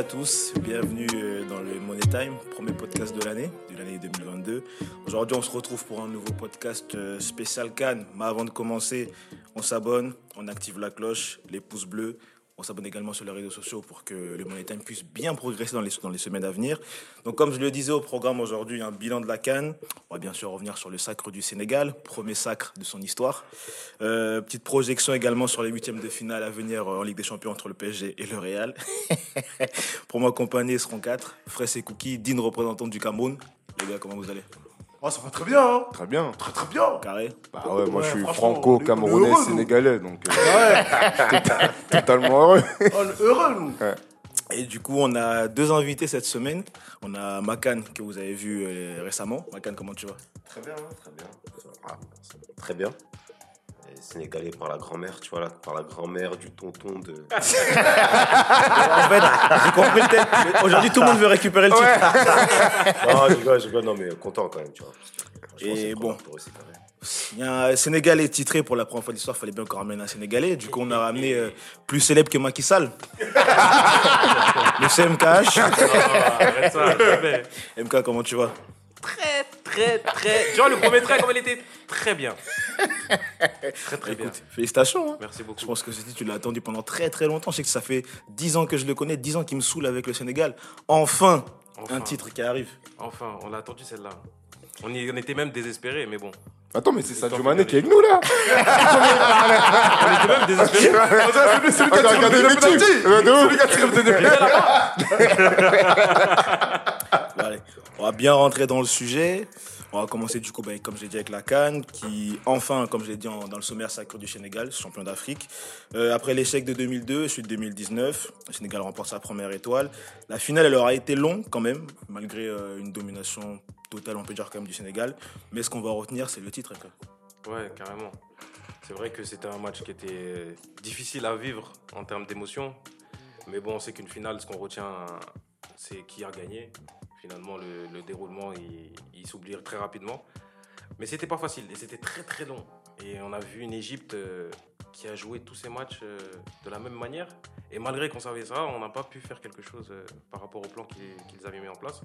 à tous, bienvenue euh, dans le Money Time, premier podcast de l'année, de l'année 2022. Aujourd'hui, on se retrouve pour un nouveau podcast euh, spécial Cannes. Mais avant de commencer, on s'abonne, on active la cloche, les pouces bleus, on s'abonne également sur les réseaux sociaux pour que le Money puisse bien progresser dans les, dans les semaines à venir. Donc, comme je le disais au programme aujourd'hui, un bilan de la Cannes. On va bien sûr revenir sur le sacre du Sénégal, premier sacre de son histoire. Euh, petite projection également sur les huitièmes de finale à venir en Ligue des Champions entre le PSG et le Real. pour m'accompagner seront quatre. Fraisse et Cookie, digne représentant du Cameroun. Les gars, comment vous allez? Oh, ça va très bien, hein Très bien. Très très bien Carré Bah ouais, moi Ouais, je suis franco-camerounais sénégalais, donc euh, Ouais, totalement heureux. on est heureux, nous Et du coup, on a deux invités cette semaine. On a Makan, que vous avez vu euh, récemment. Makan, comment tu vas? Très bien, hein, très bien. Ah, très bien. Sénégalais par la grand-mère, tu vois, là, par la grand-mère, du tonton, de. En fait, j'ai compris le thème. Aujourd'hui, tout le monde veut récupérer le titre. non, je rigole, je rigole, non, mais content quand même, tu vois. parce que, franchement, Et bon. Il y a un Sénégalais titré pour la première fois de l'histoire. Il fallait bien qu'on ramène un Sénégalais. Du coup, on a ramené euh, plus célèbre que Macky Sall. le CMKH. arrête ça, jamais. MK, comment tu vas? Très, très, très. Tu vois, le premier trait, comme il était très bien. Très, très bien. Écoute, félicitations. hein. Merci Je beaucoup. pense que c'était, tu l'as attendu pendant très très longtemps. Je sais que ça fait 10 ans que je le connais, 10 ans qu'il me saoule avec le Sénégal. Enfin, Enfin. un titre qui arrive. Enfin, on l'a attendu celle-là. On, y- on était même désespérés, mais bon. Attends, mais c'est Sadio Mané qui est avec nous là On était même désespérés. C'est celui qui a tiré le le penalty petit. Euh, de ouf. Celui qui a tiré le on va bien rentrer dans le sujet. On va commencer du coup, bah, comme j'ai dit, avec la Cannes, qui enfin, comme je l'ai dit dans le sommaire sacre du Sénégal, champion d'Afrique. Euh, après l'échec de 2002, suite 2019, le Sénégal remporte sa première étoile. La finale, elle aura été longue quand même, malgré euh, une domination totale, on peut dire du Sénégal. Mais ce qu'on va retenir, c'est le titre. Ouais, carrément. C'est vrai que c'était un match qui était difficile à vivre en termes d'émotion. Mais bon, c'est qu'une finale, ce qu'on retient, c'est qui a gagné. Finalement, le, le déroulement, il, il s'oublie très rapidement. Mais c'était pas facile et c'était très très long. Et on a vu une Égypte euh, qui a joué tous ses matchs euh, de la même manière. Et malgré qu'on savait ça, on n'a pas pu faire quelque chose euh, par rapport au plan qu'ils avaient mis en place.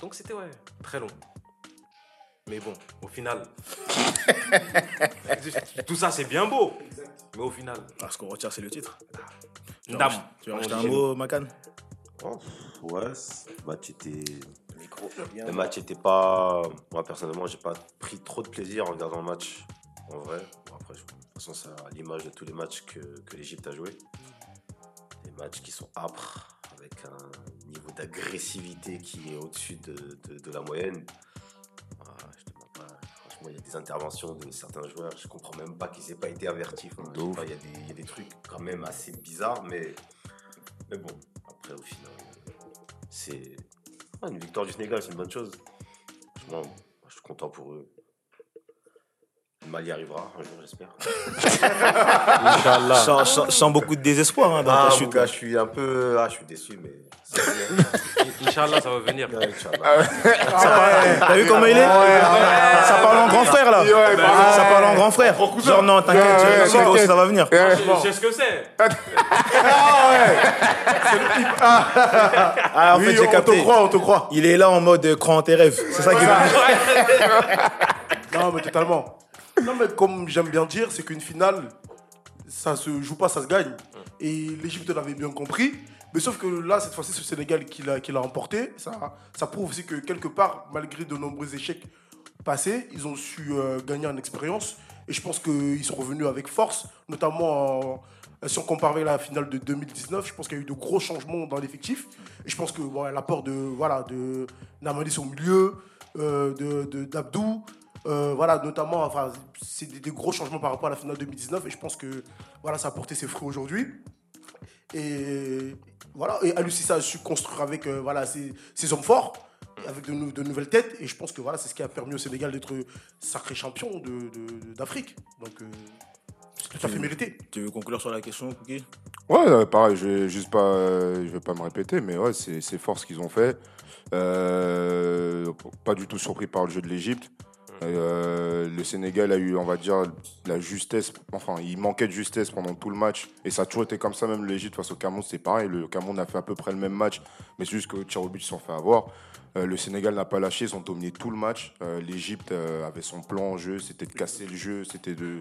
Donc c'était ouais, très long. Mais bon, au final, tout ça c'est bien beau. Mais au final, Ah, ce qu'on retient, c'est le titre. Dame. rajouter- Tu veux rajouter un mot, Makan? Oh, ouais, c- le match était. Le match était pas. Moi, personnellement, j'ai pas pris trop de plaisir en regardant le match. En vrai. Bon, après, de toute façon, c'est à l'image de tous les matchs que, que l'Égypte a joué. Des matchs qui sont âpres, avec un niveau d'agressivité qui est au-dessus de, de- de la moyenne. Ah, je il y a des interventions de certains joueurs. Je comprends même pas qu'ils aient pas été avertis. Enfin, Il y, a des- il y a des trucs quand même assez bizarres, mais, mais bon, au final, c'est une victoire du Sénégal, c'est une bonne chose. Je suis content pour eux. Le Mali arrivera un jour, j'espère. Inch'Allah. sans, sans- sans beaucoup de désespoir hein, dans Ah, ta mon chute. gars, je suis un peu. Ah, je suis déçu, mais. Inch'Allah, ça va venir. Ouais, Inch'Allah. T'as vu comment il est Ça parle en grand frère là Ça parle en grand frère Genre non, t'inquiète, Ouais, ça va venir. Je sais ce que c'est. Ah, en Oui, fait, j'ai on te croit, on te croit Il est là en mode euh, crois en tes rêves. C'est ça qui veut Non, mais totalement. Non, mais comme j'aime bien dire, c'est qu'une finale, ça se joue pas, ça se gagne. Et l'Égypte l'avait bien compris. Mais sauf que là, cette fois-ci, c'est le Sénégal qui l'a qui l'a emporté. Ça, ça prouve aussi que quelque part, malgré de nombreux échecs passés, ils ont su euh, gagner en expérience. Et je pense qu'ils sont revenus avec force, notamment en- si on compare avec la finale de 2019, je pense qu'il y a eu de gros changements dans l'effectif. Et je pense que l'apport de, voilà, de Namadis au milieu, euh, de- d'Abdou, euh, voilà, notamment, enfin, c'est des, des gros changements par rapport à la finale 2019. Et je pense que voilà, ça a porté ses fruits aujourd'hui. Et voilà, et Alucissa a su construire avec euh, voilà, ses, ses hommes forts, avec de, nou- de nouvelles têtes. Et je pense que voilà, c'est ce qui a permis au Sénégal d'être sacré champion de, de- d'Afrique. Donc, euh, c'est tout à fait mérité. Tu veux conclure sur la question, Cookie Ouais, euh, pareil, je vais juste pas, je vais pas me répéter, mais ouais, c'est c'est fort ce qu'ils ont fait. Euh, pas du tout surpris par le jeu de l'Égypte. Euh, le Sénégal a eu, on va dire, la justesse. Enfin, il manquait de justesse pendant tout le match. Et ça a toujours été comme ça, même l'Égypte face au Cameroun, c'est pareil. Le Cameroun a fait à peu près le même match, mais c'est juste que tir s'en fait avoir. Euh, le Sénégal n'a pas lâché, ils ont dominé tout le match. Euh, L'Égypte avait son plan en jeu, c'était de casser le jeu, c'était de,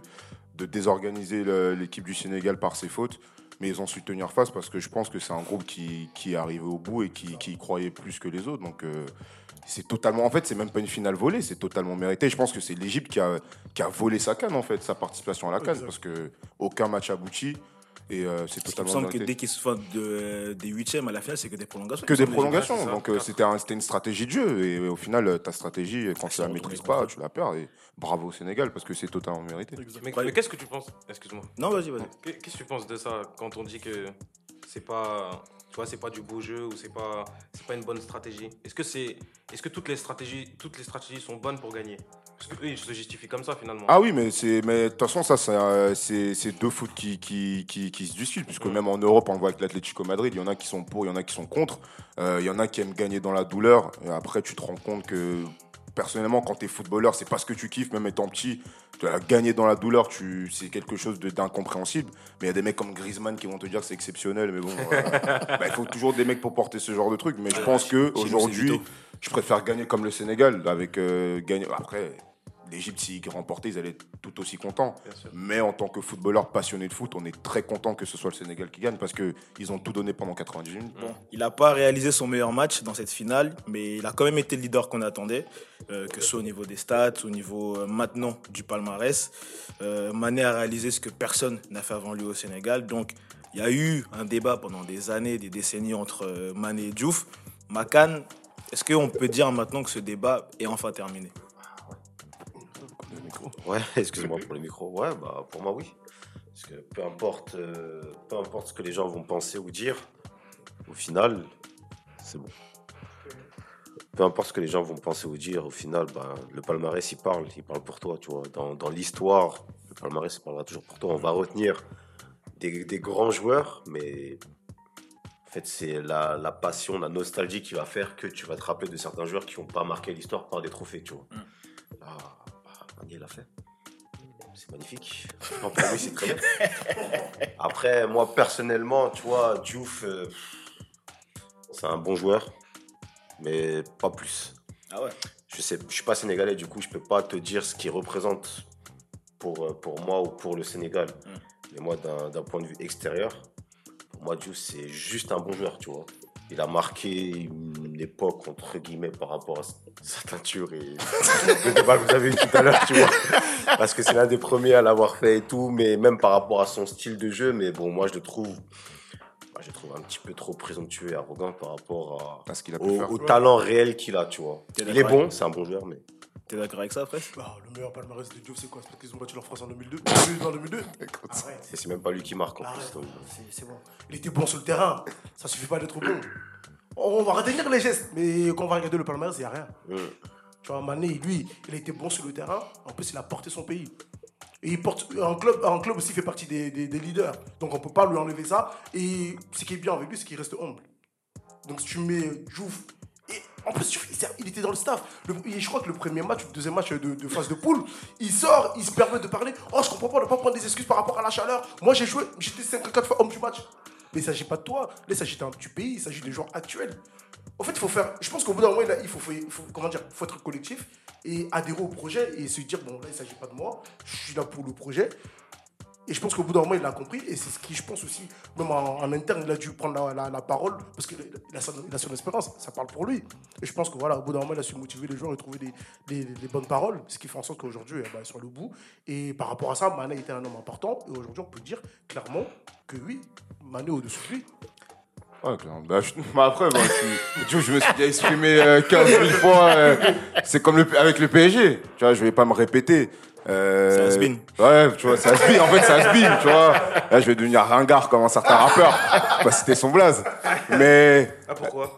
désorganiser l'équipe du Sénégal par ses fautes. Mais ils ont su tenir face parce que je pense que c'est un groupe qui, qui est arrivé au bout et qui, qui y croyait plus que les autres. Donc euh, c'est totalement. En fait, c'est même pas une finale volée, c'est totalement mérité. Je pense que c'est l'Égypte qui a, qui a volé sa canne, en fait, sa participation à la canne. Parce que aucun match abouti. Et euh, c'est Il me totalement semble que dès qu'ils se font de, des huitièmes à la finale, c'est que des prolongations. Que des prolongations. ça. Donc euh, c'était un- c'était une stratégie de jeu. Et euh, au final, ta stratégie, quand tu la maîtrises pas, tu la perds. Et bravo au Sénégal parce que c'est totalement mérité. Mais, mais qu'est-ce que tu penses? Excuse-moi. Non, vas-y, vas-y. Qu'est- Qu'est-ce que tu penses de ça quand on dit que c'est pas, tu vois, c'est pas du beau jeu ou c'est pas, c'est pas une bonne stratégie? Est-ce que c'est, est-ce que toutes les stratégies, toutes les stratégies sont bonnes pour gagner? Eux, ils se justifient comme ça finalement. Ah oui, mais c'est, mais de toute façon, ça, c'est, euh, c'est, deux foot qui, qui, qui, qui se discutent, puisque Mm. même en Europe, on le voit avec l'Atlético Madrid, il y en a qui sont pour, il y en a qui sont contre. Euh, il y en a qui aiment gagner dans la douleur. Et après, tu te rends compte que, personnellement, quand tu es footballeur, c'est pas ce que tu kiffes, même étant petit. Tu as gagné dans la douleur, tu, c'est quelque chose d'incompréhensible. Mais il y a des mecs comme Griezmann qui vont te dire que c'est exceptionnel. Mais bon, euh, bah, il faut toujours des mecs pour porter ce genre de truc. Mais je pense que nous, c'est aujourd'hui, je préfère gagner comme le Sénégal, avec euh, gagner. Après, l'Égypte, s'ils remportaient, ils allaient être tout aussi contents. Mais en tant que footballeur passionné de foot, on est très content que ce soit le Sénégal qui gagne parce qu'ils ont tout donné pendant 90 minutes. Bon, il n'a pas réalisé son meilleur match dans cette finale, mais il a quand même été le leader qu'on attendait, euh, que ce soit au niveau des stats, au niveau euh, maintenant du palmarès. Euh, Mané a réalisé ce que personne n'a fait avant lui au Sénégal. Donc, il y a eu un débat pendant des années, des décennies entre euh, Mané et Diouf. Makan, est-ce qu'on peut dire maintenant que ce débat est enfin terminé? Ouais, excusez-moi pour le micro. Ouais, bah pour moi oui. Parce que peu importe, euh, peu importe ce que les gens vont penser ou dire, au final, c'est bon. Peu importe ce que les gens vont penser ou dire, au final, bah, le palmarès il parle, il parle pour toi, tu vois. Dans, dans l'histoire, le palmarès il parlera toujours pour toi. On va retenir des, des grands joueurs, mais en fait c'est la, la passion, la nostalgie qui va faire que tu vas te rappeler de certains joueurs qui n'ont pas marqué l'histoire par des trophées, tu vois. Ah, Mané l'a fait. C'est magnifique. Franchement, pour lui, c'est très bien. Après, moi, personnellement, tu vois, Diouf, euh, c'est un bon joueur, mais pas plus. Ah ouais Je sais, je suis pas sénégalais, du coup, je peux pas te dire ce qu'il représente pour, euh, pour moi ou pour le Sénégal. Mais moi, d'un d'un point de vue extérieur, pour moi, Diouf, c'est juste un bon joueur, tu vois. Il a marqué une époque, entre guillemets, par rapport à sa teinture et le débat que vous avez eu tout à l'heure, tu vois. Parce que c'est l'un des premiers à l'avoir fait et tout, mais même par rapport à son style de jeu, mais bon, moi, je le trouve, je le trouve un petit peu trop présomptueux et arrogant par rapport à, Parce qu'il a pu au, faire. au talent réel qu'il a, tu vois. Il est bon, c'est un bon joueur, mais T'es d'accord avec ça, après? Bah, le meilleur palmarès de Diouf, c'est quoi? C'est parce qu'ils ont battu leur France en 2002 En 2002 Arrête. c'est même pas lui qui marque en Arrête. plus. donc. C'est- C'est bon. Il était bon sur le terrain. Ça suffit pas d'être bon. On va retenir les gestes, mais quand on va regarder le palmarès, il n'y a rien. Mm. Tu vois, Mané, lui, il a été bon sur le terrain. En plus, il a porté son pays. Et il porte, un, club, un club aussi fait partie des, des- des leaders. Donc on peut pas lui enlever ça. Et ce qui est bien avec lui, c'est qu'il reste humble. Donc si tu mets Diouf. En plus, il, était dans le staff. Je crois que le premier match, le deuxième match de, de phase de poule, il sort, il se permet de parler. Oh, je comprends pas de pas prendre des excuses par rapport à la chaleur. Moi, j'ai joué, j'étais 54 fois homme du match. Mais il s'agit pas de toi. Là, il s'agit d'un- du pays, il s'agit des joueurs actuels. En fait, il faut faire. Je pense qu'au bout d'un moment, il, faut, il faut- comment dire, faut être collectif et adhérer au projet et se dire bon, là, il ne s'agit pas de moi. Je suis là pour le projet. Et je pense qu'au bout d'un moment, il l'a compris. Et c'est ce qui, je pense aussi, même en, interne, il a dû prendre la, la- parole parce qu'il a, a son, espérance. Ça parle pour lui. Et je pense que voilà, au bout d'un moment, il a su motiver les joueurs et trouver des, des- bonnes paroles. Ce qui fait en sorte qu'aujourd'hui, eh ben, le bout. Et par rapport à ça, Mané était un homme important. Et aujourd'hui, on peut dire clairement que oui, Mané au-dessus de lui. Ouais, clairement. Bah, je- bah, après, bah, vois, je me suis déjà exprimé euh, 15 000 fois. euh, c'est comme avec le PSG. Tu vois, je vais pas me répéter. Euh, has-been. Ouais, tu vois, c'est has-been. En fait, c'est has-been, tu vois. Là, je vais devenir ringard comme un certain rappeur. Bah, c'était son blaze. Mais, Ah pourquoi?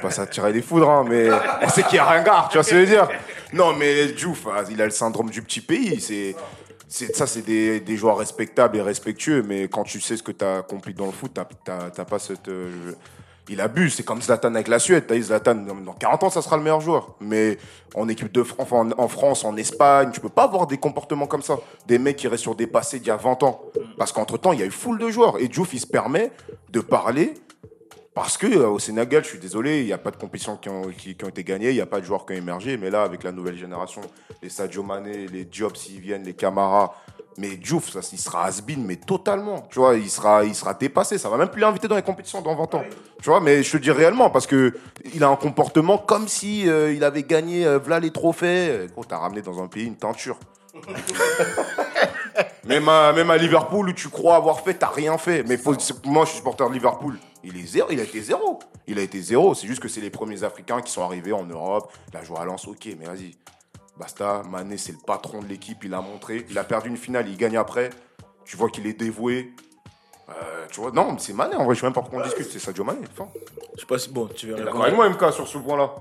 Pas ça tirer des foudres, hein, mais on sait qu'il y a ringard, tu vois ce que je veux dire Non, mais Diouf, ah, il a le syndrome du petit pays. C'est, c'est, ça, c'est des, des joueurs respectables et respectueux, mais quand tu sais ce que tu as accompli dans le foot, t'as, t'as, t'as pas cette. euh, il abuse. C'est comme Zlatan avec la Suède. T'as Zlatan, dans dans 40 ans, ça sera le meilleur joueur. Mais en équipe de France, en France, en Espagne, tu peux pas avoir des comportements comme ça. Des mecs qui restent sur des passés d'il y a 20 ans. Parce qu'entre temps, il y a eu foule de joueurs. Et Diouf, il se permet de parler parce que euh, au Sénégal, je suis désolé, il n'y a pas de compétitions qui ont, été gagnées, il n'y a pas de joueurs qui ont émergé. Mais là, avec la nouvelle génération, les Sadio Mané, les Diop s'ils viennent, les Camara, mais Diouf, ça, il sera has mais totalement. Tu vois, il sera, dépassé. Ça va même plus l'inviter dans les compétitions dans 20 ans. Tu vois, mais je te dis réellement parce que il a un comportement comme si euh, il avait gagné euh, les trophées. Gros, t'as ramené dans un pays une teinture. même, à, même à Liverpool où tu crois avoir fait, t'as rien fait. Mais faut- moi, je suis supporter de Liverpool. Il est zéro, il a été zéro. Il a été zéro. C'est juste que c'est les premiers Africains qui sont arrivés en Europe. Il a joué à Lens, ok, mais vas-y. Basta, Mané, c'est le patron de l'équipe, il a montré. Il a perdu une finale, il gagne après. Tu vois qu'il est dévoué. Euh, tu vois, non, c'est Mané, en vrai, je sais même pas pourquoi on discute, c'est Sadio Mané. Enfin, Je sais pas si. Bon, tu verras. il d'accord avec moi, MK, sur ce point-là.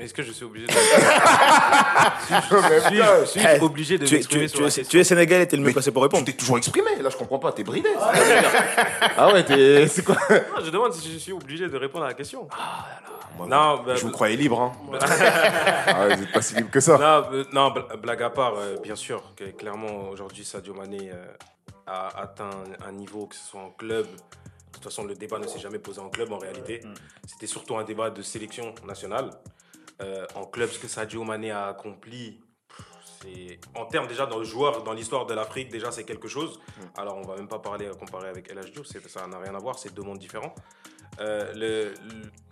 Est-ce que je suis obligé de, Mais MK, suis-je Hey, obligé de Tu, m'exprimer tu, sur tu, la es, question tu es sénégalais, t'es le mieux Mais placé pour Tu répondre. t'es toujours exprimé, là je comprends pas, t'es bridé. Ah ouais, t'es. C'est quoi Non, Je demande si je suis obligé de répondre à la question. Non, bah, Je vous croyais libre, hein. ah ouais, vous êtes pas si libre que ça. Non, non, bl- blague à part, euh, bien sûr, que clairement aujourd'hui Sadio Mané euh, a atteint un niveau, que ce soit en club. De toute façon, le débat ne s'est jamais posé en club en réalité. C'était surtout un débat de sélection nationale. Euh, en club, ce que Sadio Mané a accompli, c'est en termes déjà dans le joueur, dans l'histoire de l'Afrique, déjà c'est quelque chose. Alors on va même pas parler comparer avec El ça n'a rien à voir, c'est deux mondes différents. Euh, le,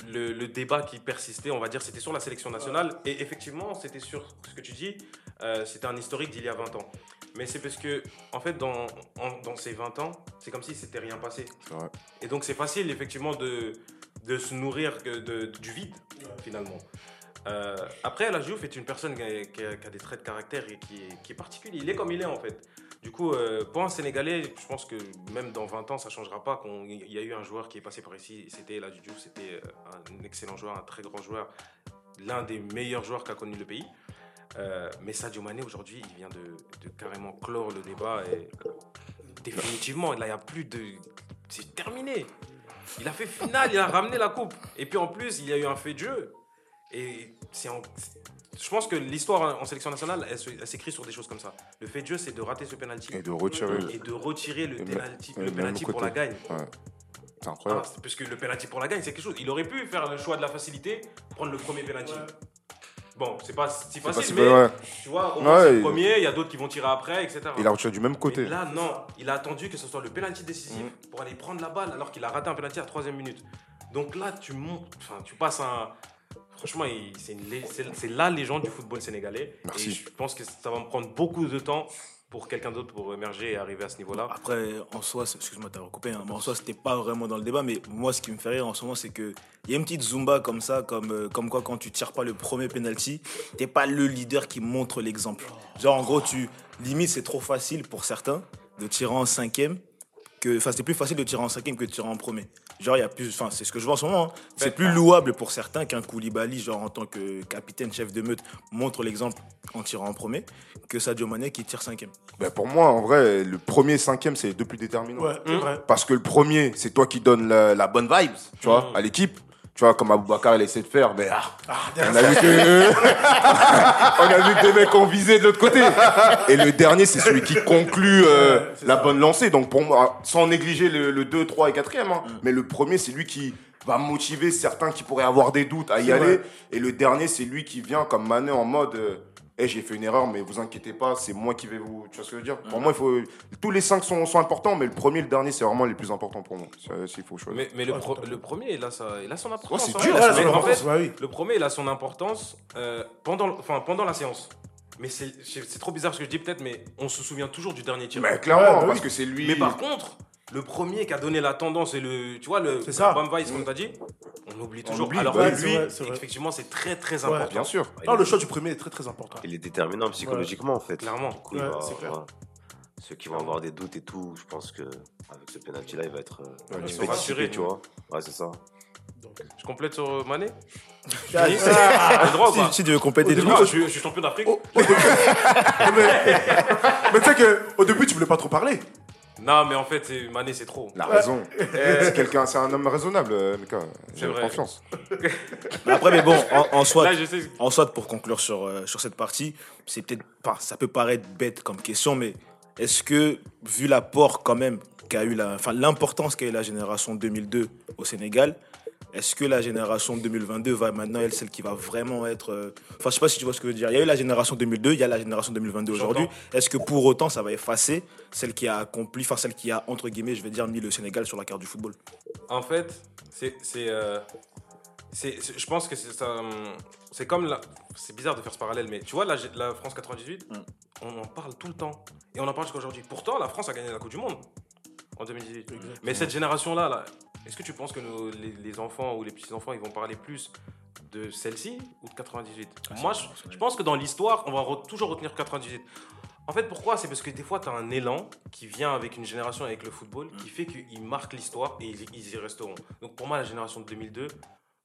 le, le débat qui persistait, on va dire, c'était sur la sélection nationale. Et effectivement, c'était sur ce que tu dis, euh, c'était un historique d'il y a 20 ans. Mais c'est parce que, en fait, dans, en- dans ces 20 ans, c'est comme si c'était rien passé. Et donc, c'est facile, effectivement, de, de se nourrir de, du vide, finalement. Euh, après, la Diouf est une personne qui a, des traits de caractère et qui est, particulier. Il est comme il est, en fait. Du coup, euh, pour un Sénégalais, je pense que même dans 20 ans, ça ne changera pas. Il y a eu un joueur qui est passé par ici, c'était la Diouf, c'était euh, un excellent joueur, un très grand joueur, l'un des meilleurs joueurs qu'a connu le pays. Mais Sadio Mané, aujourd'hui, il vient de, carrément clore le débat et définitivement, là, il n'y a plus de. C'est terminé. Il a fait finale, il a ramené la coupe. Et puis en plus, il y a eu un fait de jeu. Et c'est en- Je pense que l'histoire en sélection nationale, elle, s'écrit sur des choses comme ça. Le fait de jeu, c'est de rater ce penalty Et de retirer. et de retirer le Et penalty, le penalty pour la gagne. Ouais. C'est Ah, incroyable. parce que le penalty pour la gagne, c'est quelque chose. Il aurait pu faire le choix de la facilité, prendre le premier penalty. Bon, c'est pas si pas facile, si- mais ouais. tu vois, au moins Ouais, c'est le il- premier, il y a d'autres qui vont tirer après, etc. Il a retiré du même Mais côté. là, non, il a attendu que ce soit le penalty décisif Mm. pour aller prendre la balle alors qu'il a raté un penalty à la troisième minute. Donc là, tu montes, enfin, tu passes un. Franchement, c'est la légende du football sénégalais. Merci. Et je pense que ça va me prendre beaucoup de temps pour quelqu'un d'autre pour émerger et arriver à ce niveau-là. Après, en soi, excuse-moi, t'as recoupé, hein, mais en soi, c'était pas vraiment dans le débat. Mais moi, ce qui me fait rire en ce moment, c'est qu'il y a une petite zumba comme ça, comme, euh, comme quoi, quand tu tires pas le premier penalty, t'es pas le leader qui montre l'exemple. Genre, en gros, tu limite, c'est trop facile pour certains de tirer en cinquième. que- Enfin, c'est plus facile de tirer en cinquième que de tirer en premier. Genre, il y a plus. Enfin, c'est ce que je vois en ce moment. hein. C'est plus louable pour certains qu'un Koulibaly, genre en tant que capitaine, chef de meute, montre l'exemple en tirant en premier, que Sadio Mané qui tire cinquième. Ben, pour moi, en vrai, le premier, cinquième, c'est les deux plus déterminants. Ouais, c'est vrai. Parce que le premier, c'est toi qui donnes la, la bonne vibes, tu vois, à l'équipe. Tu vois, comme Aboubacar, il essaie de faire, mais ah, on, a vu que, on a vu des mecs ont visé de l'autre côté. Et le dernier, c'est celui qui conclut euh, la ça. bonne lancée. Donc pour moi, sans négliger le, le 2, 3 et 4 hein, mais le premier, c'est lui qui va motiver certains qui pourraient avoir des doutes à y aller. vrai. Et le dernier, c'est lui qui vient comme Mané en mode... euh, Eh, j'ai fait une erreur, mais vous inquiétez pas, c'est moi qui vais vous. Tu vois ce que je veux dire? Pour moi, il faut. Tous les cinq sont, sont importants, mais le premier et le dernier, c'est vraiment les plus importants pour moi. C'est- S'il faut choisir. Mais, mais le, pro- premier, il a, sa- il a son importance. c'est hein. dur, Ouais, c'est Mais vrai. en fait, ouais, oui. le premier, il a son importance euh, pendant, enfin, pendant la séance. Mais c'est trop bizarre ce que je dis peut-être, mais on se souvient toujours du dernier tir. Mais clairement, Ouais, bah parce oui. que c'est lui. Mais par contre, le premier qui a donné la tendance et le, tu vois, le C'est ça. Bam Vice, comme tu as dit, on oublie On toujours. oublie, Alors bah que lui, vrai, effectivement, c'est très très Ouais. important. Bien sûr. Non, le choix du premier est très très important. Il est déterminant psychologiquement en fait. Clairement. Du coup, il Ouais, va- c'est clair. voilà. Ceux qui vont avoir des doutes et tout, je pense que avec ce penalty là, il va être, euh, il va rassurés. tu vois. Ouais, c'est ça. Je complète sur euh, Mané Ah, droit Si, tu veux compléter, début, je, suis- je suis champion d'Afrique. mais mais tu sais qu'au début, tu voulais pas trop parler. Non, mais en fait, c'est- Mané, c'est trop. La raison. c'est quelqu'un, c'est un homme raisonnable, euh, Mika. C'est J'ai confiance. Mais après, mais bon, en, en soit, Là, je sais. en soit, pour conclure sur, euh, sur cette partie, c'est peut-être pas, ça peut paraître bête comme question, mais est-ce que, vu l'apport quand même qu'a eu la, enfin, l'importance qu'a eu la génération 2002 au Sénégal, est-ce que la génération 2022 va maintenant être celle qui va vraiment être, euh, enfin, je sais pas si tu vois ce que je veux dire. Il y a eu la génération 2002, il y a la génération 2022 aujourd'hui. Est-ce que pour autant, ça va effacer celle qui a accompli, enfin, celle qui a entre guillemets, je vais dire, mis le Sénégal sur la carte du football? En fait, c'est. euh, je pense que c'est ça. hum, C'est comme la. C'est bizarre de faire ce parallèle, mais tu vois, la, la France 98, Mm. on en parle tout le temps. Et on en parle jusqu'à aujourd'hui. Pourtant, la France a gagné la Coupe du Monde en 2018. Mais cette génération-là, là, est-ce que tu penses que nos- les, les enfants ou les petits-enfants, ils vont parler plus de celle-ci ou de 98 Moi, je, je pense que dans l'histoire, on va re- toujours retenir 98. En fait, pourquoi? C'est parce que des fois, tu as un élan qui vient avec une génération, avec le football, qui fait qu'ils marquent l'histoire et ils, ils y resteront. Donc pour moi, la génération de 2002,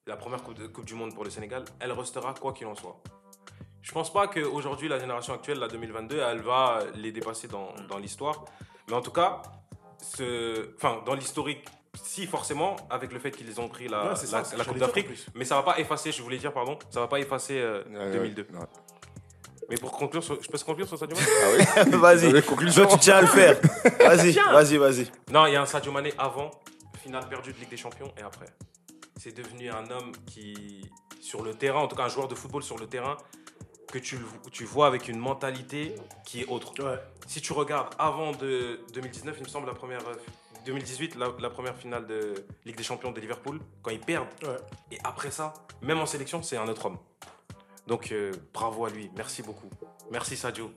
la première coupe, de- coupe du Monde pour le Sénégal, elle restera quoi qu'il en soit. Je pense pas qu'aujourd'hui, la génération actuelle, la 2022, elle va les dépasser dans, dans l'histoire. Mais en tout cas, ce, enfin, dans l'historique, si forcément, avec le fait qu'ils ont pris la, que Coupe d'Afrique, mais ça va pas effacer, je voulais dire, pardon, ça va pas effacer euh, Euh, 2002. ouais. Mais pour conclure, sur- je peux se conclure sur Sadio Mané? Vas-y, Avec conclusion. toi tu tiens à le faire. Vas-y, vas-y, vas-y. Non, il y a un Sadio Mané avant, finale perdue de Ligue des Champions, et après. C'est devenu un homme qui, sur le terrain, en tout cas un joueur de football sur le terrain, que tu, tu vois avec une mentalité qui est autre. Ouais. Si tu regardes avant de 2019, il me semble, la première. Euh, 2018, la, la première finale de Ligue des Champions de Liverpool, quand ils perdent. Ouais. Et après ça, même en sélection, c'est un autre homme. Donc euh, bravo à lui, merci beaucoup. Merci Sadio,